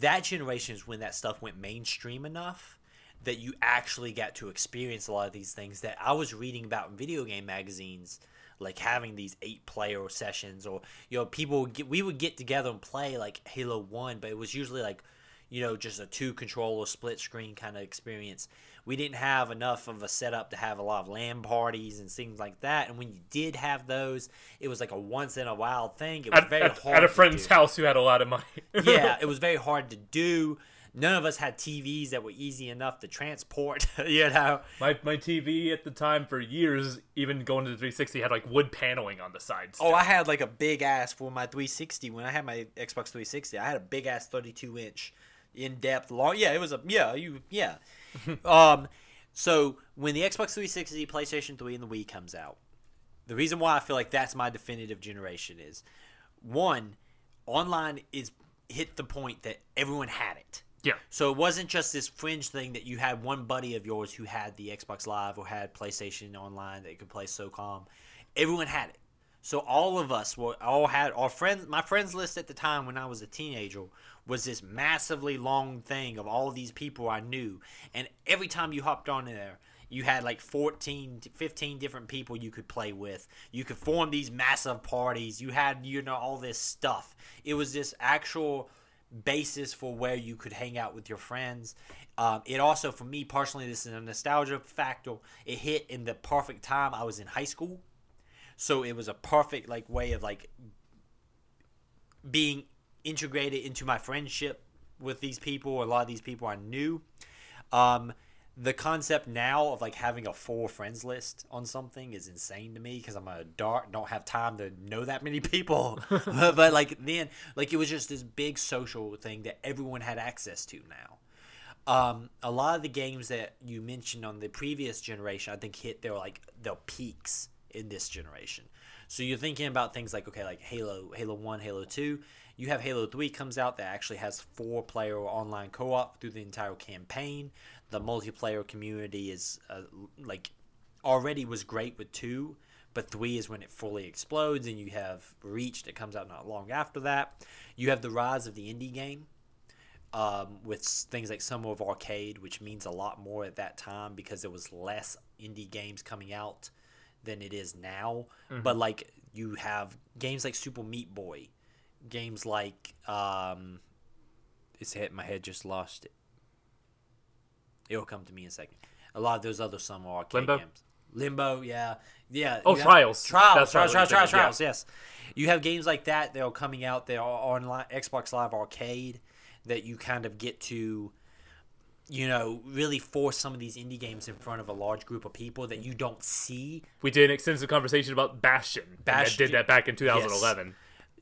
that generation is when that stuff went mainstream enough that you actually got to experience a lot of these things that I was reading about in video game magazines. Like having these eight player sessions, or you know, people would get, we would get together and play like Halo One, but it was usually like you know, just a two controller split screen kind of experience. We didn't have enough of a setup to have a lot of LAN parties and things like that. And when you did have those, it was like a once in a while thing. It was At, very at, hard at a friend's house who had a lot of money. yeah, it was very hard to do. None of us had TVs that were easy enough to transport. you know, My my TV at the time for years, even going to the 360, had like wood paneling on the sides. Oh, I had like a big ass for my 360 when I had my Xbox 360. I had a big ass 32 inch, in depth, long. Yeah, it was a yeah you yeah. um, so when the Xbox 360, PlayStation 3, and the Wii comes out, the reason why I feel like that's my definitive generation is one, online is hit the point that everyone had it. yeah. So it wasn't just this fringe thing that you had one buddy of yours who had the Xbox Live or had PlayStation Online that could play SOCOM. Everyone had it. So all of us were all had our friends. My friends list at the time when I was a teenager was this massively long thing of all these people I knew, and every time you hopped on there, you had like 14 15 different people you could play with. You could form these massive parties. You had you know all this stuff. It was this actual basis for where you could hang out with your friends. Um, it also for me personally this is a nostalgia factor. It hit in the perfect time i was in high school so it was a perfect like way of like being integrated into my friendship with these people a lot of these people i knew um, the concept now of like having a full friends list on something is insane to me because I'm a dark, don't have time to know that many people. but like then, like it was just this big social thing that everyone had access to now. Um, a lot of the games that you mentioned on the previous generation, I think hit their like their peaks in this generation. So you're thinking about things like okay, like Halo, Halo One, Halo Two. You have Halo Three comes out that actually has four player online co op through the entire campaign. The multiplayer community is uh, like already was great with two, but three is when it fully explodes, and you have Reach that comes out not long after that. You have the rise of the indie game um, with things like Summer of Arcade, which means a lot more at that time because there was less indie games coming out than it is now. But like you have games like Super Meat Boy, games like um, it's hit my head just lost it. It'll come to me in a second. A lot of those other Summer Arcade Limbo? games. Limbo, yeah, yeah. Oh, Trials. Trials, That's trials, probably trials, trials, yeah. Yes, you have games like that that are coming out. They are online Xbox Live Arcade that you kind of get to, you know, really force some of these indie games in front of a large group of people that you don't see. We did an extensive conversation about Bastion. Bastion. did that back in 2011.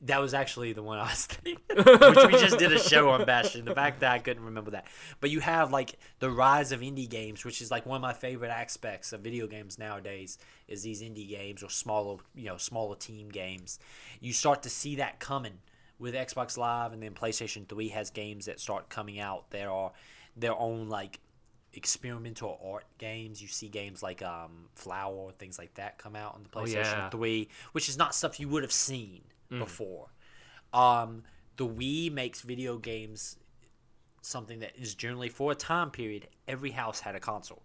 That was actually the one I was thinking, which we just did a show on Bastion. The fact that I couldn't remember that, but you have like the rise of indie games, which is like one of my favorite aspects of video games nowadays. Is these indie games or smaller, you know, smaller team games. You start to see that coming with Xbox Live, and then PlayStation Three has games that start coming out. There are their own like experimental art games. You see games like um, Flower, things like that come out on the PlayStation yeah. 3, which is not stuff you would have seen before. Um, the Wii makes video games something that is generally for a time period. Every house had a console,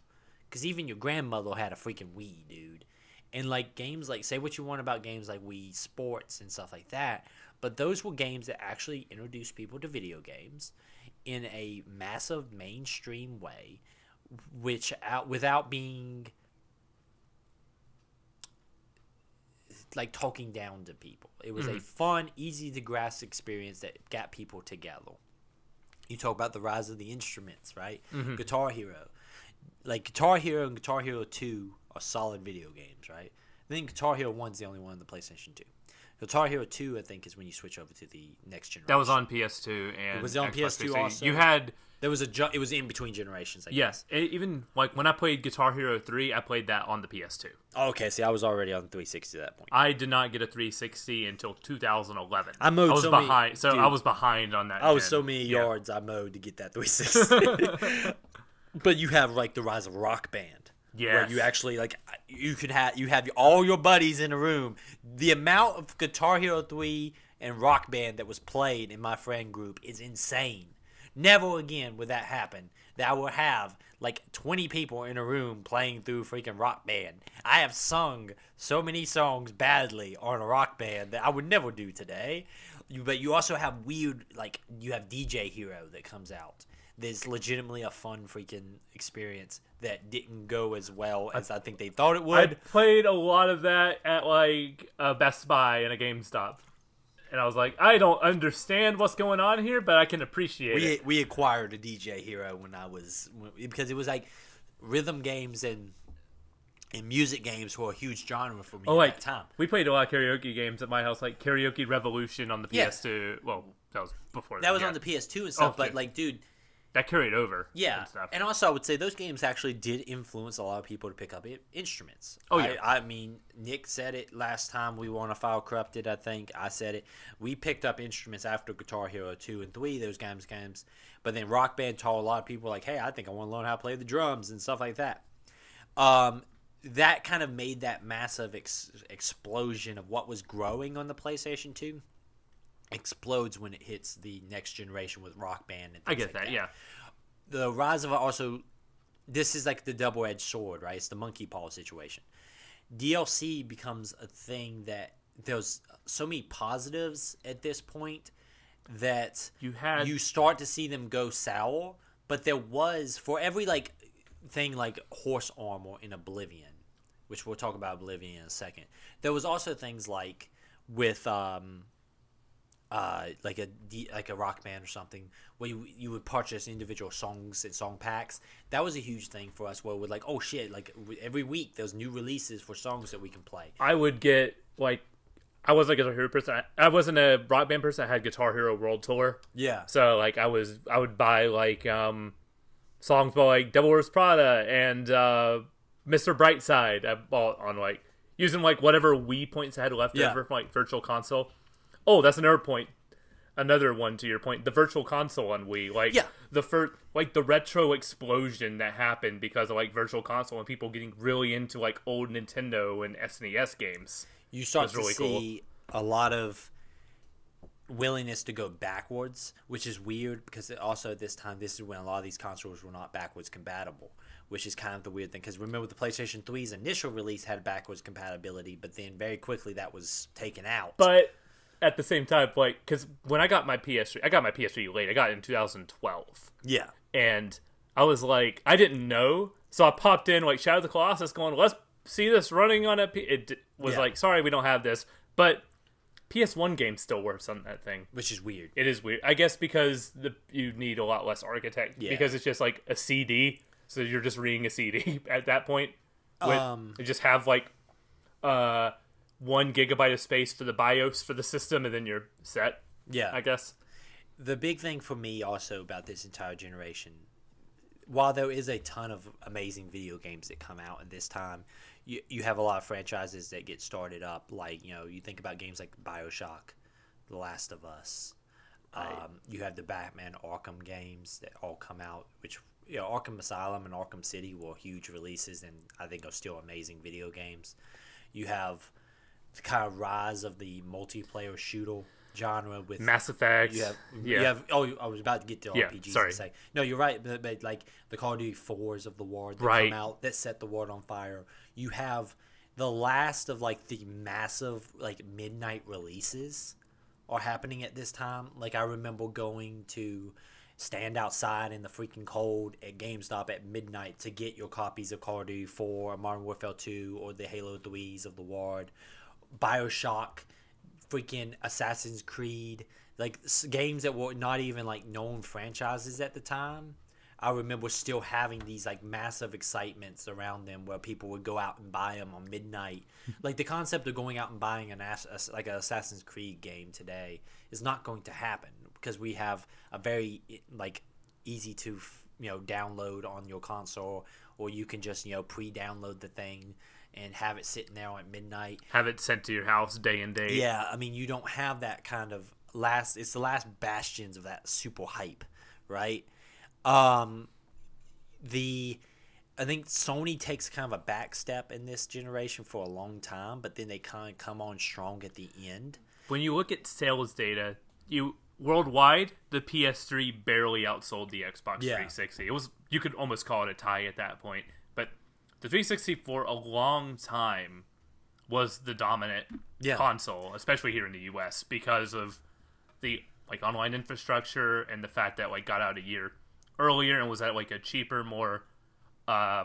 because even your grandmother had a freaking Wii, dude. And like games like say what you want about games like Wii Sports and stuff like that, but those were games that actually introduced people to video games in a massive mainstream way, which out without being like talking down to people. It was a mm-hmm. fun, easy to grasp experience that got people together. You talk about the rise of the instruments, right? Mm-hmm. Guitar Hero. Like Guitar Hero and Guitar Hero 2 are solid video games, right? I think Guitar Hero 1's the only one on the PlayStation 2. Guitar Hero 2, I think, is when you switch over to the next generation. That was on PS2 and it Was it on Xbox PS2 360. also? You had There was a ju- it was in between generations. I guess. yes, e- even like when I played Guitar Hero 3, I played that on the PS2. Oh, okay, see, I was already on 360 at that point. I did not get a 360 until 2011. I mowed was so many- behind, so dude. I was behind on that. I was gen. so many Yeah. yards I mowed to get that 360. but you have like the rise of Rock Band. Where you actually like you could have you have all your buddies in a room. The amount of Guitar Hero 3 and Rock Band that was played in my friend group is insane. Never again would that happen. That I would have like 20 people in a room playing through freaking Rock Band. I have sung so many songs badly on a Rock Band that I would never do today. But you also have weird like you have DJ Hero that comes out. There's legitimately a fun freaking experience that didn't go as well as I think they thought it would. I played a lot of that at like a Best Buy and a GameStop, and I was like, I don't understand what's going on here, but I can appreciate we it. we acquired a DJ Hero when I was because it was like rhythm games and and music games were a huge genre for me Oh, at like that time. we played a lot of karaoke games at my house, like Karaoke Revolution on the PS2. Well, that was before That was yeah. on the PS2 and stuff, oh, Okay. but like, dude, that carried over. yeah. and stuff. And also, I would say those games actually did influence a lot of people to pick up instruments. Oh, yeah. I, I mean, Nick said it last time we were on a file corrupted. I think I said it. We picked up instruments after Guitar Hero two and three. Those games, games. But then Rock Band taught a lot of people like, hey, I think I want to learn how to play the drums and stuff like that. Um, that kind of made that massive ex- explosion of what was growing on the PlayStation 2 explodes when it hits the next generation with Rock Band. And I get like that. Yeah, The rise of also, this is like the double edged sword, right? It's the monkey paw situation. DLC becomes a thing that there's so many positives at this point that you had you start to see them go sour. But there was for every like thing like horse armor in Oblivion, which we'll talk about Oblivion in a second. There was also things like with um uh like a like a rock band or something where you you would purchase individual songs and song packs. That was a huge thing for us where we're like, oh shit, like every week there's new releases for songs that we can play. I would get like I wasn't a Guitar Hero person. I, I wasn't a rock band person. I had Guitar Hero World Tour. Yeah. So like I was I would buy like um songs by like Devil Wears Prada and uh Mr. Brightside. I bought on like using like whatever Wii points I had left Yeah. over from like Virtual Console. Oh, that's another point. Another one to your point. The Virtual Console on Wii, like Yeah. the first, like the retro explosion that happened because of like Virtual Console and people getting really into like old Nintendo and SNES games. you start to really cool. see a lot of willingness to go backwards, which is weird because also at this time this is when a lot of these consoles were not backwards compatible, which is kind of the weird thing. Because remember the PlayStation 3's initial release had backwards compatibility, but then very quickly that was taken out. But at the same time, like, because when I got my PS3, I got my PS3 late. I got it in 2012, yeah, and I was like, I didn't know, so I popped in like Shadow of the Colossus, going, let's see this running on a. P-. It d- was Yeah. like, sorry, we don't have this, but PS1 game still works on that thing. which is weird. It is weird, I guess, because the you need a lot less architect Yeah. because it's just like a CD, so you're just reading a CD at that point. With, Um, you just have like uh one gigabyte of space for the BIOS for the system, and then you're set. Yeah, I guess. the big thing for me also about this entire generation while there is a ton of amazing video games that come out at this time you, you have a lot of franchises that get started up like you know you think about games like bioshock the last of us um, you have the batman arkham games that all come out which you know arkham asylum and arkham city were huge releases and i think are still amazing video games you have kind of rise of the multiplayer shooter genre with Mass Effect. you have, yeah. you have. Oh, I was about to get to Yeah, RPGs. sorry. Say no, you're right. But, but like the Call of Duty fours of the war that Right. come out that set the world on fire. You have the last of like the massive like midnight releases are happening at this time. Like I remember going to stand outside in the freaking cold at GameStop at midnight to get your copies of Call of Duty 4, Modern Warfare 2, or the Halo 3s of the Ward, Bioshock, freaking Assassin's Creed, like games that were not even like known franchises at the time. I remember still having these like massive excitements around them where people would go out and buy them on midnight. like the concept of going out and buying an like an Assassin's Creed game today is not going to happen because we have a very like easy to you know download on your console or you can just you know pre-download the thing and have it sitting there at midnight Have it sent to your house day and day. yeah, I mean, you don't have that kind of last. It's the last bastions of that super hype, right? Um, the I think Sony takes kind of a back step in this generation for a long time, but then they kind of come on strong at the end. When you look at sales data, you worldwide the PS3 barely outsold the Xbox Yeah. 360. It was you could almost call it a tie at that point, the 360 for a long time was the dominant Yeah. console, especially here in the US because of the like online infrastructure and the fact that like got out a year earlier and was at like a cheaper, more uh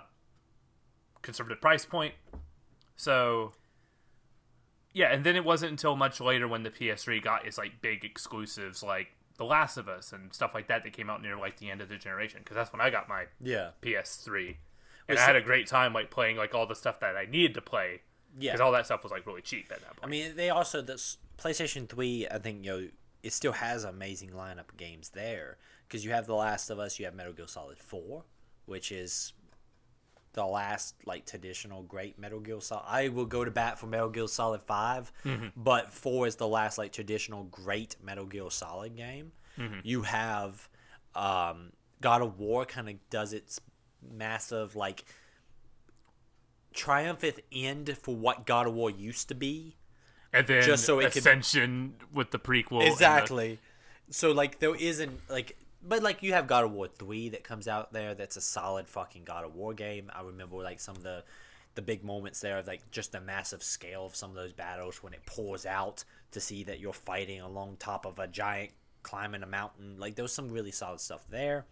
conservative price point. So yeah, and then it wasn't until much later when the PS3 got its like big exclusives like The Last of Us and stuff like that that came out near like the end of the generation because that's when I got my Yeah. PS3. And I had a great time like playing like all the stuff that I needed to play Yeah. because all that stuff was like really cheap at that point. I mean, they also this PlayStation Three. I think you know it still has amazing lineup of games there because you have The Last of Us, you have Metal Gear Solid Four, which is the last like traditional great Metal Gear Solid. I will go to bat for Metal Gear Solid 5 but Four is the last like traditional great Metal Gear Solid game. You have um, God of War kind of does its massive like triumphant end for what God of War used to be. and then just so it could- Ascension with the prequel. and the- Exactly. So like there isn't like but like you have God of War 3 that comes out there that's a solid fucking God of War game. I remember like some of the the big moments there of like just the massive scale of some of those battles when it pours out to see that you're fighting along top of a giant climbing a mountain. Like there was some really solid stuff there.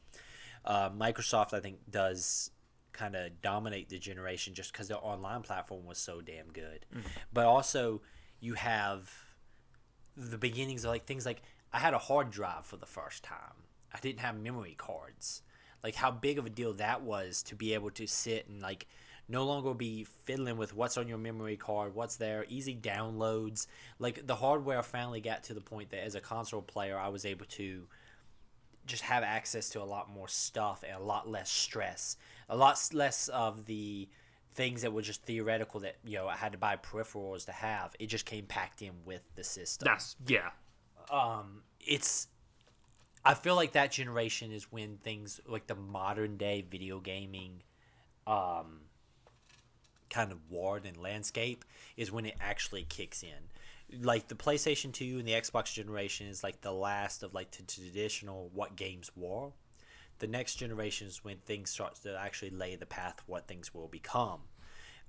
Uh, Microsoft I think does kind of dominate the generation just because their online platform was so damn good. But also you have the beginnings of like things like I had a hard drive for the first time. I didn't have memory cards. Like how big of a deal that was to be able to sit and like no longer be fiddling with what's on your memory card, what's there, easy downloads. Like the hardware finally got to the point that as a console player I was able to just have access to a lot more stuff and a lot less stress, a lot less of the things that were just theoretical that you know I had to buy peripherals to have. It just came packed in with the system. That's yeah. Um, it's I feel like that generation is when things like the modern day video gaming, um, kind of ward and landscape is when it actually kicks in. Like the PlayStation 2 and the Xbox generation is like the last of like the traditional what games were. The next generation is when things start to actually lay the path what things will become.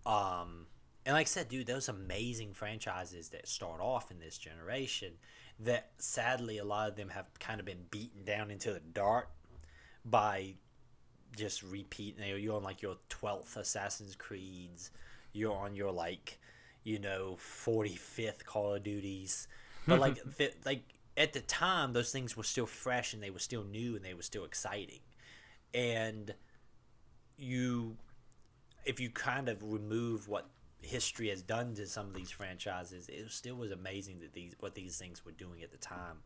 Um, and like I said, dude, those amazing franchises that start off in this generation that sadly a lot of them have kind of been beaten down into the dirt by just repeating. You're on like your 12th Assassin's Creeds, you're on your like, you know, 45th Call of Duties. But like, th- like at the time, those things were still fresh and they were still new and they were still exciting. And you if you kind of remove what history has done to some of these franchises, it still was amazing that these what these things were doing at the time.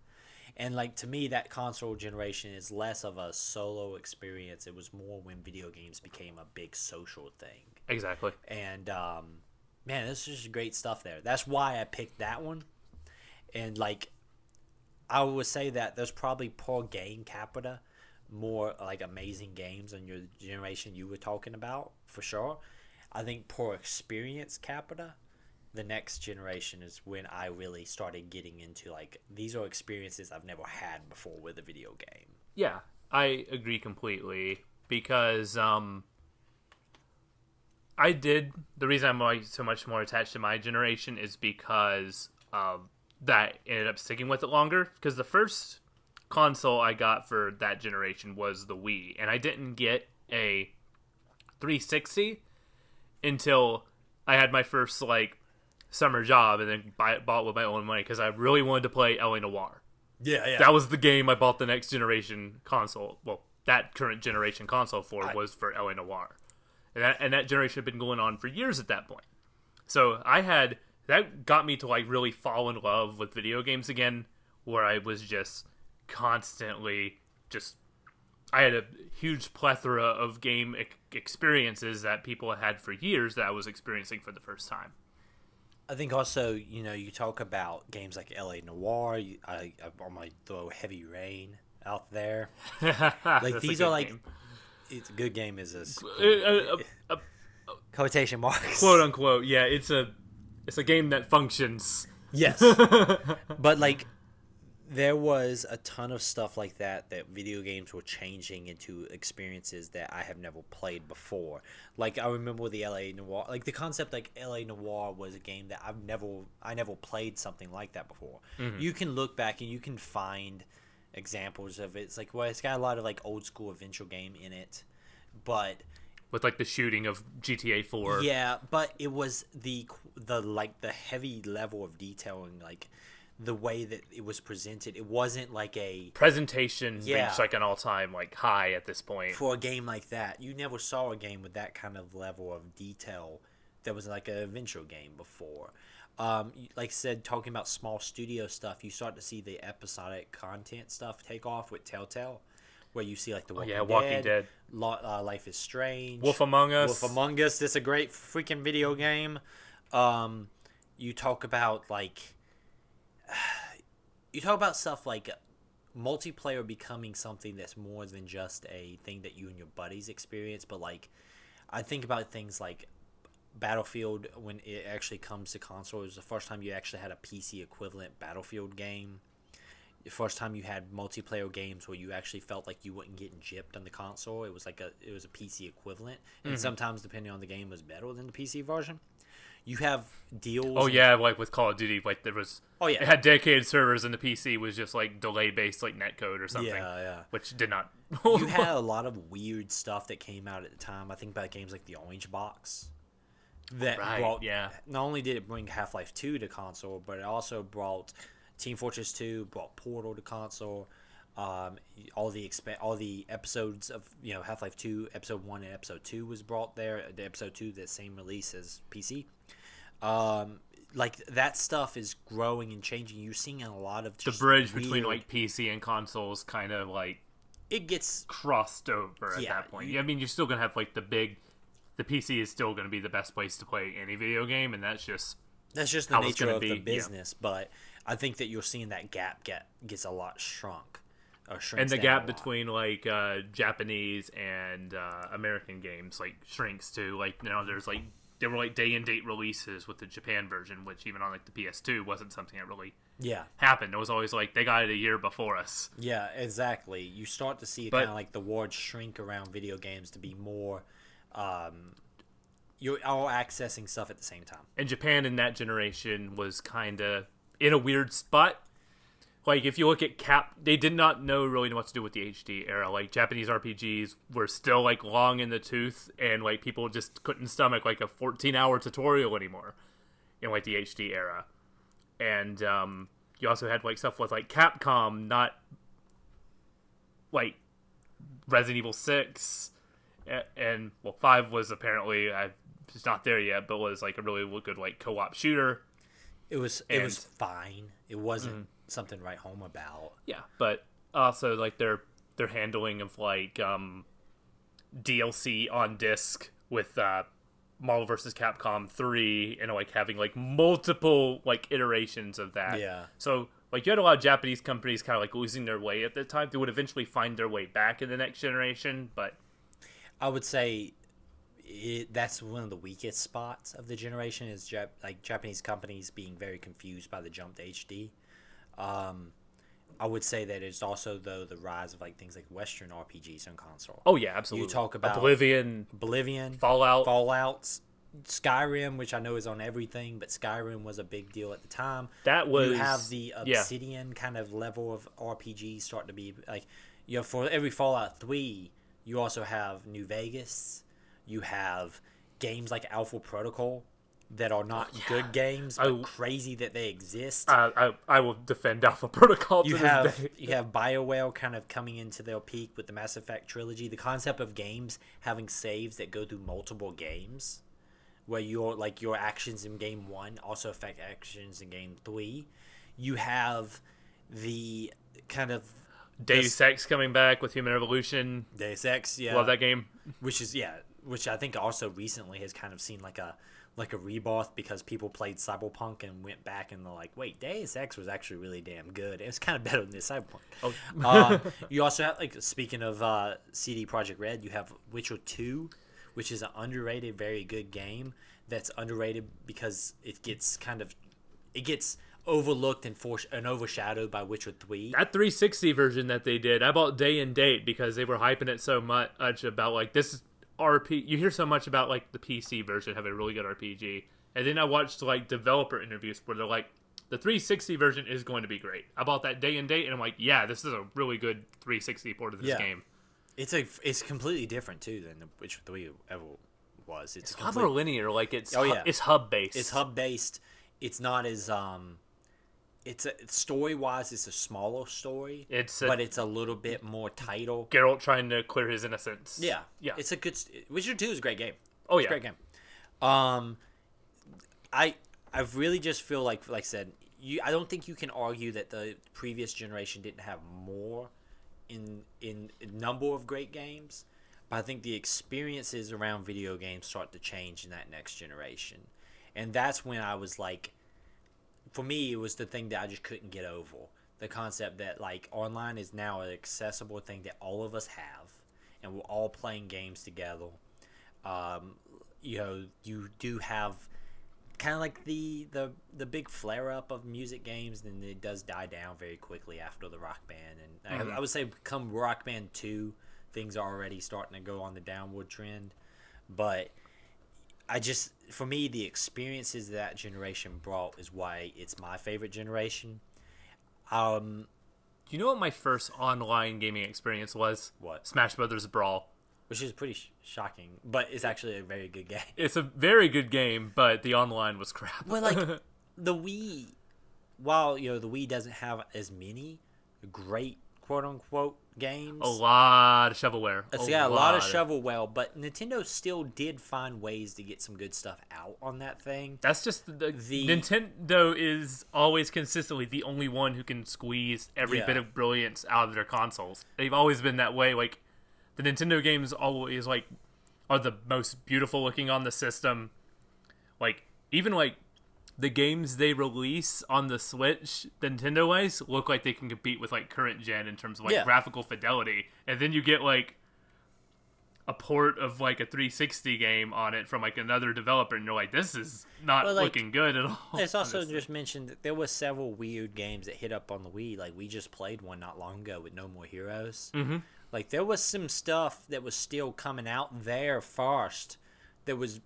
And like to me, that console generation is less of a solo experience. It was more when video games became a big social thing. Exactly. And um, man, this is just great stuff there. That's why I picked that one. And like, I would say that there's probably per game capita more like amazing games on your generation you were talking about for sure. I think per experience capita, the next generation is when I really started getting into like these are experiences I've never had before with a video game. Yeah, I agree completely because um I did the reason I'm like so much more attached to my generation is because um that ended up sticking with it longer because the first console I got for that generation was the Wii and I didn't get a 360 until I had my first like summer job and then buy, bought with my own money because I really wanted to play LA Noir Yeah, yeah. that was the game I bought the next generation console. Well, that current generation console for I- was for LA Noir, and that and that generation had been going on for years at that point. So I had that got me to like really fall in love with video games again, where I was just constantly just. I had a huge plethora of game ex- experiences that people had for years that I was experiencing for the first time. I think also, you know, you talk about games like LA Noir. You, I, I might throw Heavy Rain out there. like these are like- It's a good game, is this a, a, uh, uh, uh, quotation marks? quote unquote. Yeah, it's a it's a game that functions. Yes, but like there was a ton of stuff like that that video games were changing into experiences that I have never played before. Like I remember the LA Noir, like the concept like LA Noir was a game that I've never I never played something like that before. Mm-hmm. You can look back and you can find examples of it. It's like well, it's got a lot of like old school adventure game in it, but with like the shooting of GTA 4. yeah, but it was the the like the heavy level of detailing, like the way that it was presented. It wasn't like a Presentation Yeah. reached like an all-time like high at this point. for a game like that. You never saw a game with that kind of level of detail that was like an adventure game before. Um, like I said, talking about small studio stuff, you start to see the episodic content stuff take off with Telltale, where you see like the Walking Oh, yeah, Walking Dead. Lo- uh, Life is Strange, Wolf Among Us. Wolf Among Us. This is a great freaking video game. Um, you talk about like you talk about stuff like multiplayer becoming something that's more than just a thing that you and your buddies experience, but like I think about things like Battlefield when it actually comes to console. It was the first time you actually had a PC equivalent Battlefield game. The first time you had multiplayer games where you actually felt like you wasn't getting gypped on the console. It was like a it was a PC equivalent, and mm-hmm. sometimes depending on the game was better than the PC version. You have deals. Oh yeah, like with Call of Duty, like there was. Oh, yeah. It had dedicated servers, and the PC was just like delay based, like netcode or something. Yeah, yeah. Which did not. you had a lot of weird stuff that came out at the time. I think about games like the Orange Box. That Right, brought yeah. Not only did it bring Half Life Two to console, but it also brought Team Fortress Two, brought Portal to console. Um, all the exp- all the episodes of you know Half Life Two, Episode One and Episode Two was brought there. The Episode Two, the same release as PC. Um, like that stuff is growing and changing. You're seeing a lot of the bridge between like PC and consoles kind of like it gets crossed over at Yeah, that point. you- I mean, you're still gonna have like the big. The PC is still gonna be the best place to play any video game, and that's just That's just the nature of the be, yeah. business, but I think that you're seeing that gap get gets a lot shrunk, or and the gap between like uh, Japanese and uh, American games like shrinks too. Like you know, there's like there were like day and date releases with the Japan version, which even on like the PS2 wasn't something that really yeah, happened. It was always like they got it a year before us. yeah, exactly. You start to see kind of like the word shrink around video games to be more, um, you're all accessing stuff at the same time. And Japan in that generation was kind of in a weird spot. Like if you look at Cap, they did not know really what to do with the HD era. Like Japanese RPGs were still like long in the tooth, and like people just couldn't stomach like a 14-hour tutorial anymore in like the HD era. And um, you also had like stuff with like Capcom not like Resident Evil Six, and well, Five was apparently I it's not there yet, but was like a really good like co-op shooter. It was it was Mm-hmm. fine. It wasn't something to write home about. Yeah, but also like their their handling of like um DLC on disc with uh Marvel vs. Capcom 3 and like having like multiple like iterations of that. Yeah. So like you had a lot of Japanese companies kind of like losing their way at the time. They would eventually find their way back in the next generation, but I would say it, that's one of the weakest spots of the generation is Jap- like Japanese companies being very confused by the jump to HD. Um, I would say that it's also though the rise of like things like Western RPGs on console. oh yeah, absolutely. You talk about- Oblivion, Oblivion, Fallout. Fallouts, Skyrim, which I know is on everything, but Skyrim was a big deal at the time. That was you have the yeah. Obsidian kind of level of RPG start to be like you know for every Fallout three, you also have New Vegas, you have games like Alpha Protocol that are not oh, good games but I- crazy that they exist. I, I I will defend Alpha Protocol. To you this have day. you have BioWare kind of coming into their peak with the Mass Effect trilogy. The concept of games having saves that go through multiple games, where your like your actions in game one also affect actions in game three. You have the kind of Deus Ex coming back with Human Revolution. Deus Ex, yeah, Love that game. which is yeah, which I think also recently has kind of seen like a like a rebirth because people played Cyberpunk and went back and they're like, wait, Deus Ex was actually really damn good. It was kind of better than this Cyberpunk. Oh. um, you also have like speaking of uh, CD Projekt Red, you have Witcher Two, which is an underrated, very good game. That's underrated because it gets kind of it gets overlooked and for and overshadowed by Witcher Three. that 360 version that they did, I bought day and date because they were hyping it so much about like this is RP. You hear so much about like the PC version having a really good RPG, and then I watched like developer interviews where they're like, the 360 version is going to be great. I bought that day and date, and I'm like, yeah, this is a really good 360 port of this Yeah. game. It's a it's completely different too than the Witcher Three ever was. It's, It's a complete- more linear, like it's Oh, hu- yeah. it's hub based. it's hub based. It's not as um, it's a story wise. It's a smaller story. It's a- but it's a little bit more title. Geralt trying to clear his innocence. Yeah, yeah. It's a good. Witcher Two is a great game. oh It's yeah, a great game. Um, I I really just feel like like I said, you. I don't think you can argue that the previous generation didn't have more in in number of great games, but I think the experiences around video games start to change in that next generation, and that's when I was like, for me, it was the thing that I just couldn't get over. The concept that like online is now an accessible thing that all of us have, and we're all playing games together. Um, you know you do have kind of like the the the big flare up of music games and it does die down very quickly after the rock band. And I, I would say come rock band 2 things are already starting to go on the downward trend. But i just for me the experiences that generation brought is why it's my favorite generation um Do you know what my first online gaming experience was? What? Smash Brothers Brawl. which is pretty sh- shocking but it's actually a very good game It's a very good game, but the online was crap. Well, like the Wii, while you know the Wii doesn't have as many great quote unquote games, a lot of shovelware. it's got a lot of shovelware, but Nintendo still did find ways to get some good stuff out on that thing. That's just the, The- Nintendo is always consistently the only one who can squeeze every Yeah. bit of brilliance out of their consoles. They've always been that way. Like the Nintendo games always like are the most beautiful looking on the system. Like even like the games they release on the Switch, Nintendo wise, look like they can compete with like current gen in terms of like Yeah. graphical fidelity. And then you get like a port of like a 360 game on it from like another developer, and you're like, this is not Well, like, looking good at all. It's also honestly. just mentioned that there were several weird games that hit up on the Wii. Like we just played one not long ago with No More Heroes. Mm-hmm. Like there was some stuff that was still coming out there first. That was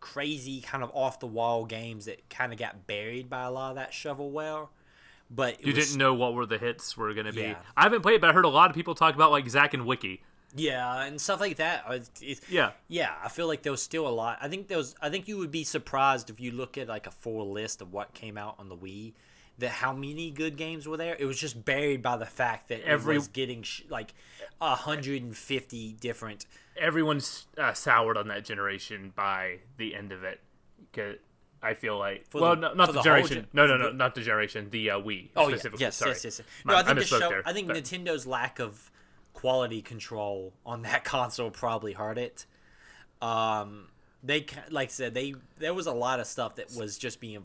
crazy, kind of off the wall games that kind of got buried by a lot of that shovelware. But you was- didn't know what were the hits were going to be. Yeah. I haven't played, it, but I heard a lot of people talk about like Zack and Wiki. Yeah, and stuff like that. Uh, it's, Yeah. yeah. I feel like there was still a lot. I think there was. I think you would be surprised if you look at like a full list of what came out on the Wii, that how many good games were there. It was just buried by the fact that Every- was getting sh- like hundred and fifty different. Everyone's uh, soured on that generation by the end of it. 'Cause I feel like, For well, the- no, not the, the generation. gen- no, no, no, the- not the generation. The uh, Wii. Oh yeah, yes, Sorry. yes, yes. My- No, I I think the show, there, I think but- Nintendo's lack of quality control on that console probably hurt it. Um, they like I said they there was a lot of stuff that was just being.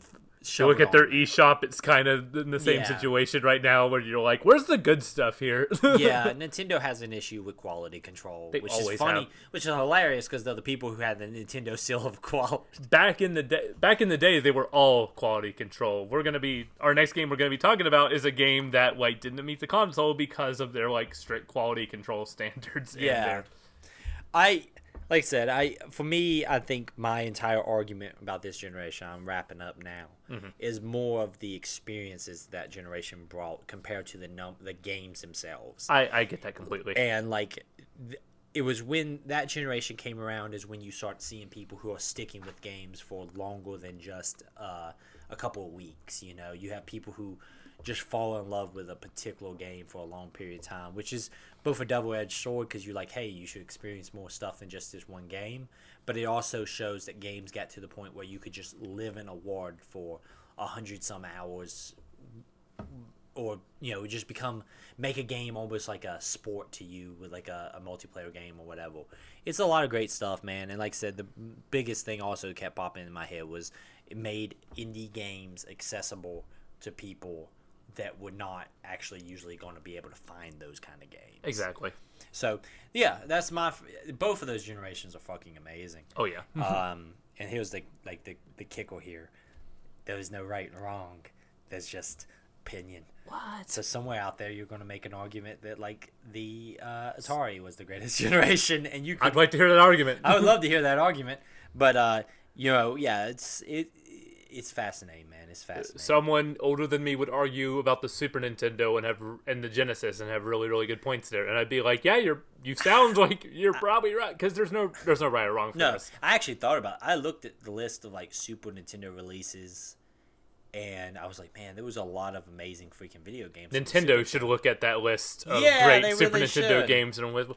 You look at their on. eShop, it's kind of in the same Yeah. situation right now where you're like, where's the good stuff here? yeah, Nintendo has an issue with quality control, They which is funny, have. which is hilarious because they're the people who had the Nintendo seal of quality. back in the day back in the day they were all quality control we're gonna be our next game we're gonna be talking about is a game that like didn't meet the console because of their like strict quality control standards and Yeah. I, like I said, I for me, I think my entire argument about this generation, I'm wrapping up now, Mm-hmm. is more of the experiences that generation brought compared to the num the games themselves. I, I get that completely and like th- it was when that generation came around is when you start seeing people who are sticking with games for longer than just uh, a couple of weeks you know you have people who just fall in love with a particular game for a long period of time which is both a double-edged sword because you're like hey you should experience more stuff than just this one game. But it also shows that games got to the point where you could just live in a ward for a hundred some hours or you know just become make a game almost like a sport to you with like a, a multiplayer game or whatever. It's a lot of great stuff man. And like i said the biggest thing also kept popping in my head was it made indie games accessible to people that were not actually usually going to be able to find those kind of games exactly so yeah that's my both of those generations are fucking amazing oh yeah um, and here's the like the, the kicker here. There was no right and wrong. There's just opinion. What? So somewhere out there, you're going to make an argument that like the uh, Atari was the greatest generation, and you could. I'd like to hear that argument. I would love to hear that argument, but uh, you know, yeah, it's it it's fascinating, man. It's fascinating. Someone older than me would argue about the Super Nintendo and have and the Genesis and have really really good points there, and I'd be like, yeah, you're you sound like you're probably right because there's no there's no right or wrong for no, this. I actually thought about. It. I looked at the list of like Super Nintendo releases, and I was like, man, there was a lot of amazing freaking video games. on the Super Nintendo should look at that list of Yeah, great Super really Nintendo should. games and with.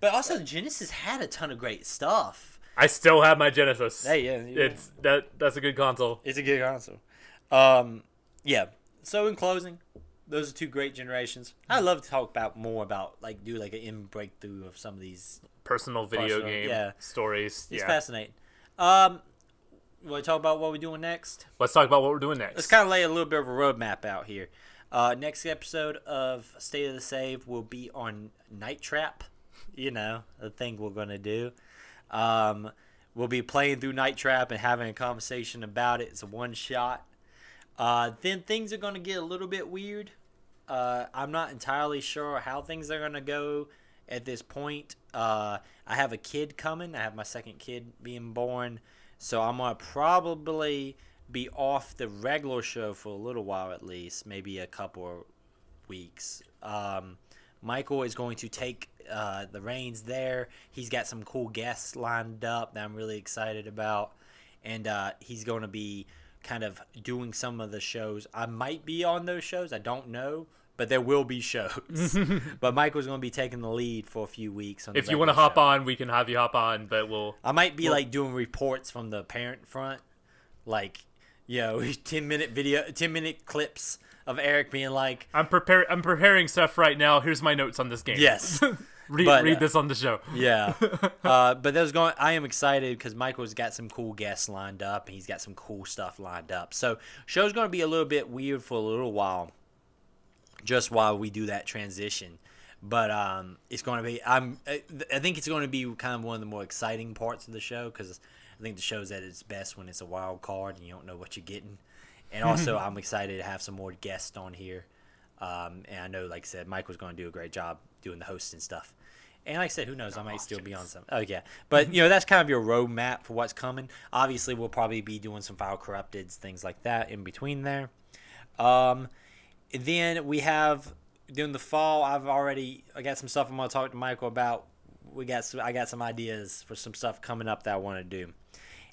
But also, the Genesis had a ton of great stuff. I still have my Genesis. Hey, yeah, yeah. it's that that's a good console. It's a good console. Um, yeah. So in closing, those are two great generations. I love to talk about more about like do like an in breakthrough of some of these. Personal video Personal, game yeah. stories. It's yeah. fascinating. Um, want to talk about what we're doing next? Let's talk about what we're doing next. Let's kind of lay a little bit of a roadmap out here. Uh, next episode of State of the Save will be on Night Trap. You know, the thing we're gonna do. Um, we'll be playing through Night Trap and having a conversation about it. It's a one shot. Uh, then things are gonna get a little bit weird. Uh, I'm not entirely sure how things are gonna go at this point. Uh, I have a kid coming. I have my second kid being born, so I'm gonna probably be off the regular show for a little while at least, maybe a couple of weeks. Um, Michael is going to take uh, the reins there. He's got some cool guests lined up that I'm really excited about, and uh, he's going to be kind of doing some of the shows. I might be on those shows. I don't know. But there will be shows. but Michael's going to be taking the lead for a few weeks. On the if you want to hop show. on, we can have you hop on, but we'll. I might be like doing reports from the parent front, like you know, ten minute video, ten minute clips of Eric being like, I'm preparing. I'm preparing stuff right now. Here's my notes on this game. "Yes, read but, read uh, this on the show. yeah." Uh, but there's going. I am excited because Michael's got some cool guests lined up, and he's got some cool stuff lined up. So show's going to be a little bit weird for a little while, just while we do that transition. But um, it's going to be. I'm. I I think it's going to be kind of one of the more exciting parts of the show because I think the show's at its best when it's a wild card and you don't know what you're getting. And also, I'm excited to have some more guests on here. Um, and I know, like I said, Mike was going to do a great job doing the host and stuff. And like I said, who knows? I might still be on some. Oh yeah, but you know that's kind of your roadmap for what's coming. Obviously, we'll probably be doing some file corrupted things like that in between there. Um, then we have during the fall. I've already I got some stuff I'm gonna talk to Michael about. We got some, I got some ideas for some stuff coming up that I want to do,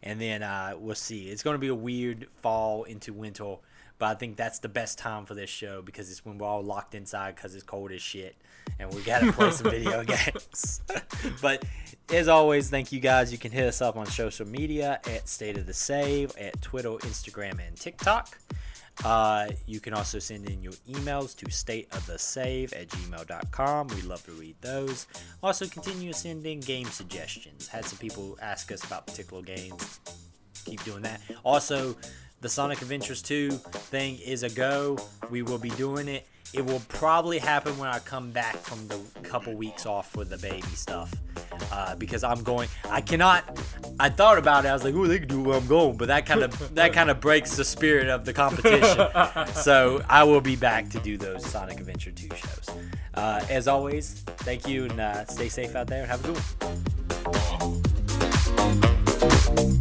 and then uh, we'll see. It's gonna be a weird fall into winter, but I think that's the best time for this show because it's when we're all locked inside because it's cold as shit, and we gotta play some video games. but as always, thank you guys. You can hit us up on social media at State of the Save at Twitter, Instagram, and TikTok. Uh, you can also send in your emails to stateofthesave at gmail.com. We love to read those. Also, continue sending game suggestions. Had some people ask us about particular games. Keep doing that. Also, the Sonic Adventures 2 thing is a go. We will be doing it. It will probably happen when I come back from the couple weeks off for the baby stuff. Uh, because I'm going, I cannot. I thought about it. I was like, "Ooh, they can do where I'm going," but that kind of that kind of breaks the spirit of the competition. so I will be back to do those Sonic Adventure 2 shows. Uh, as always, thank you and uh, stay safe out there and have a good one.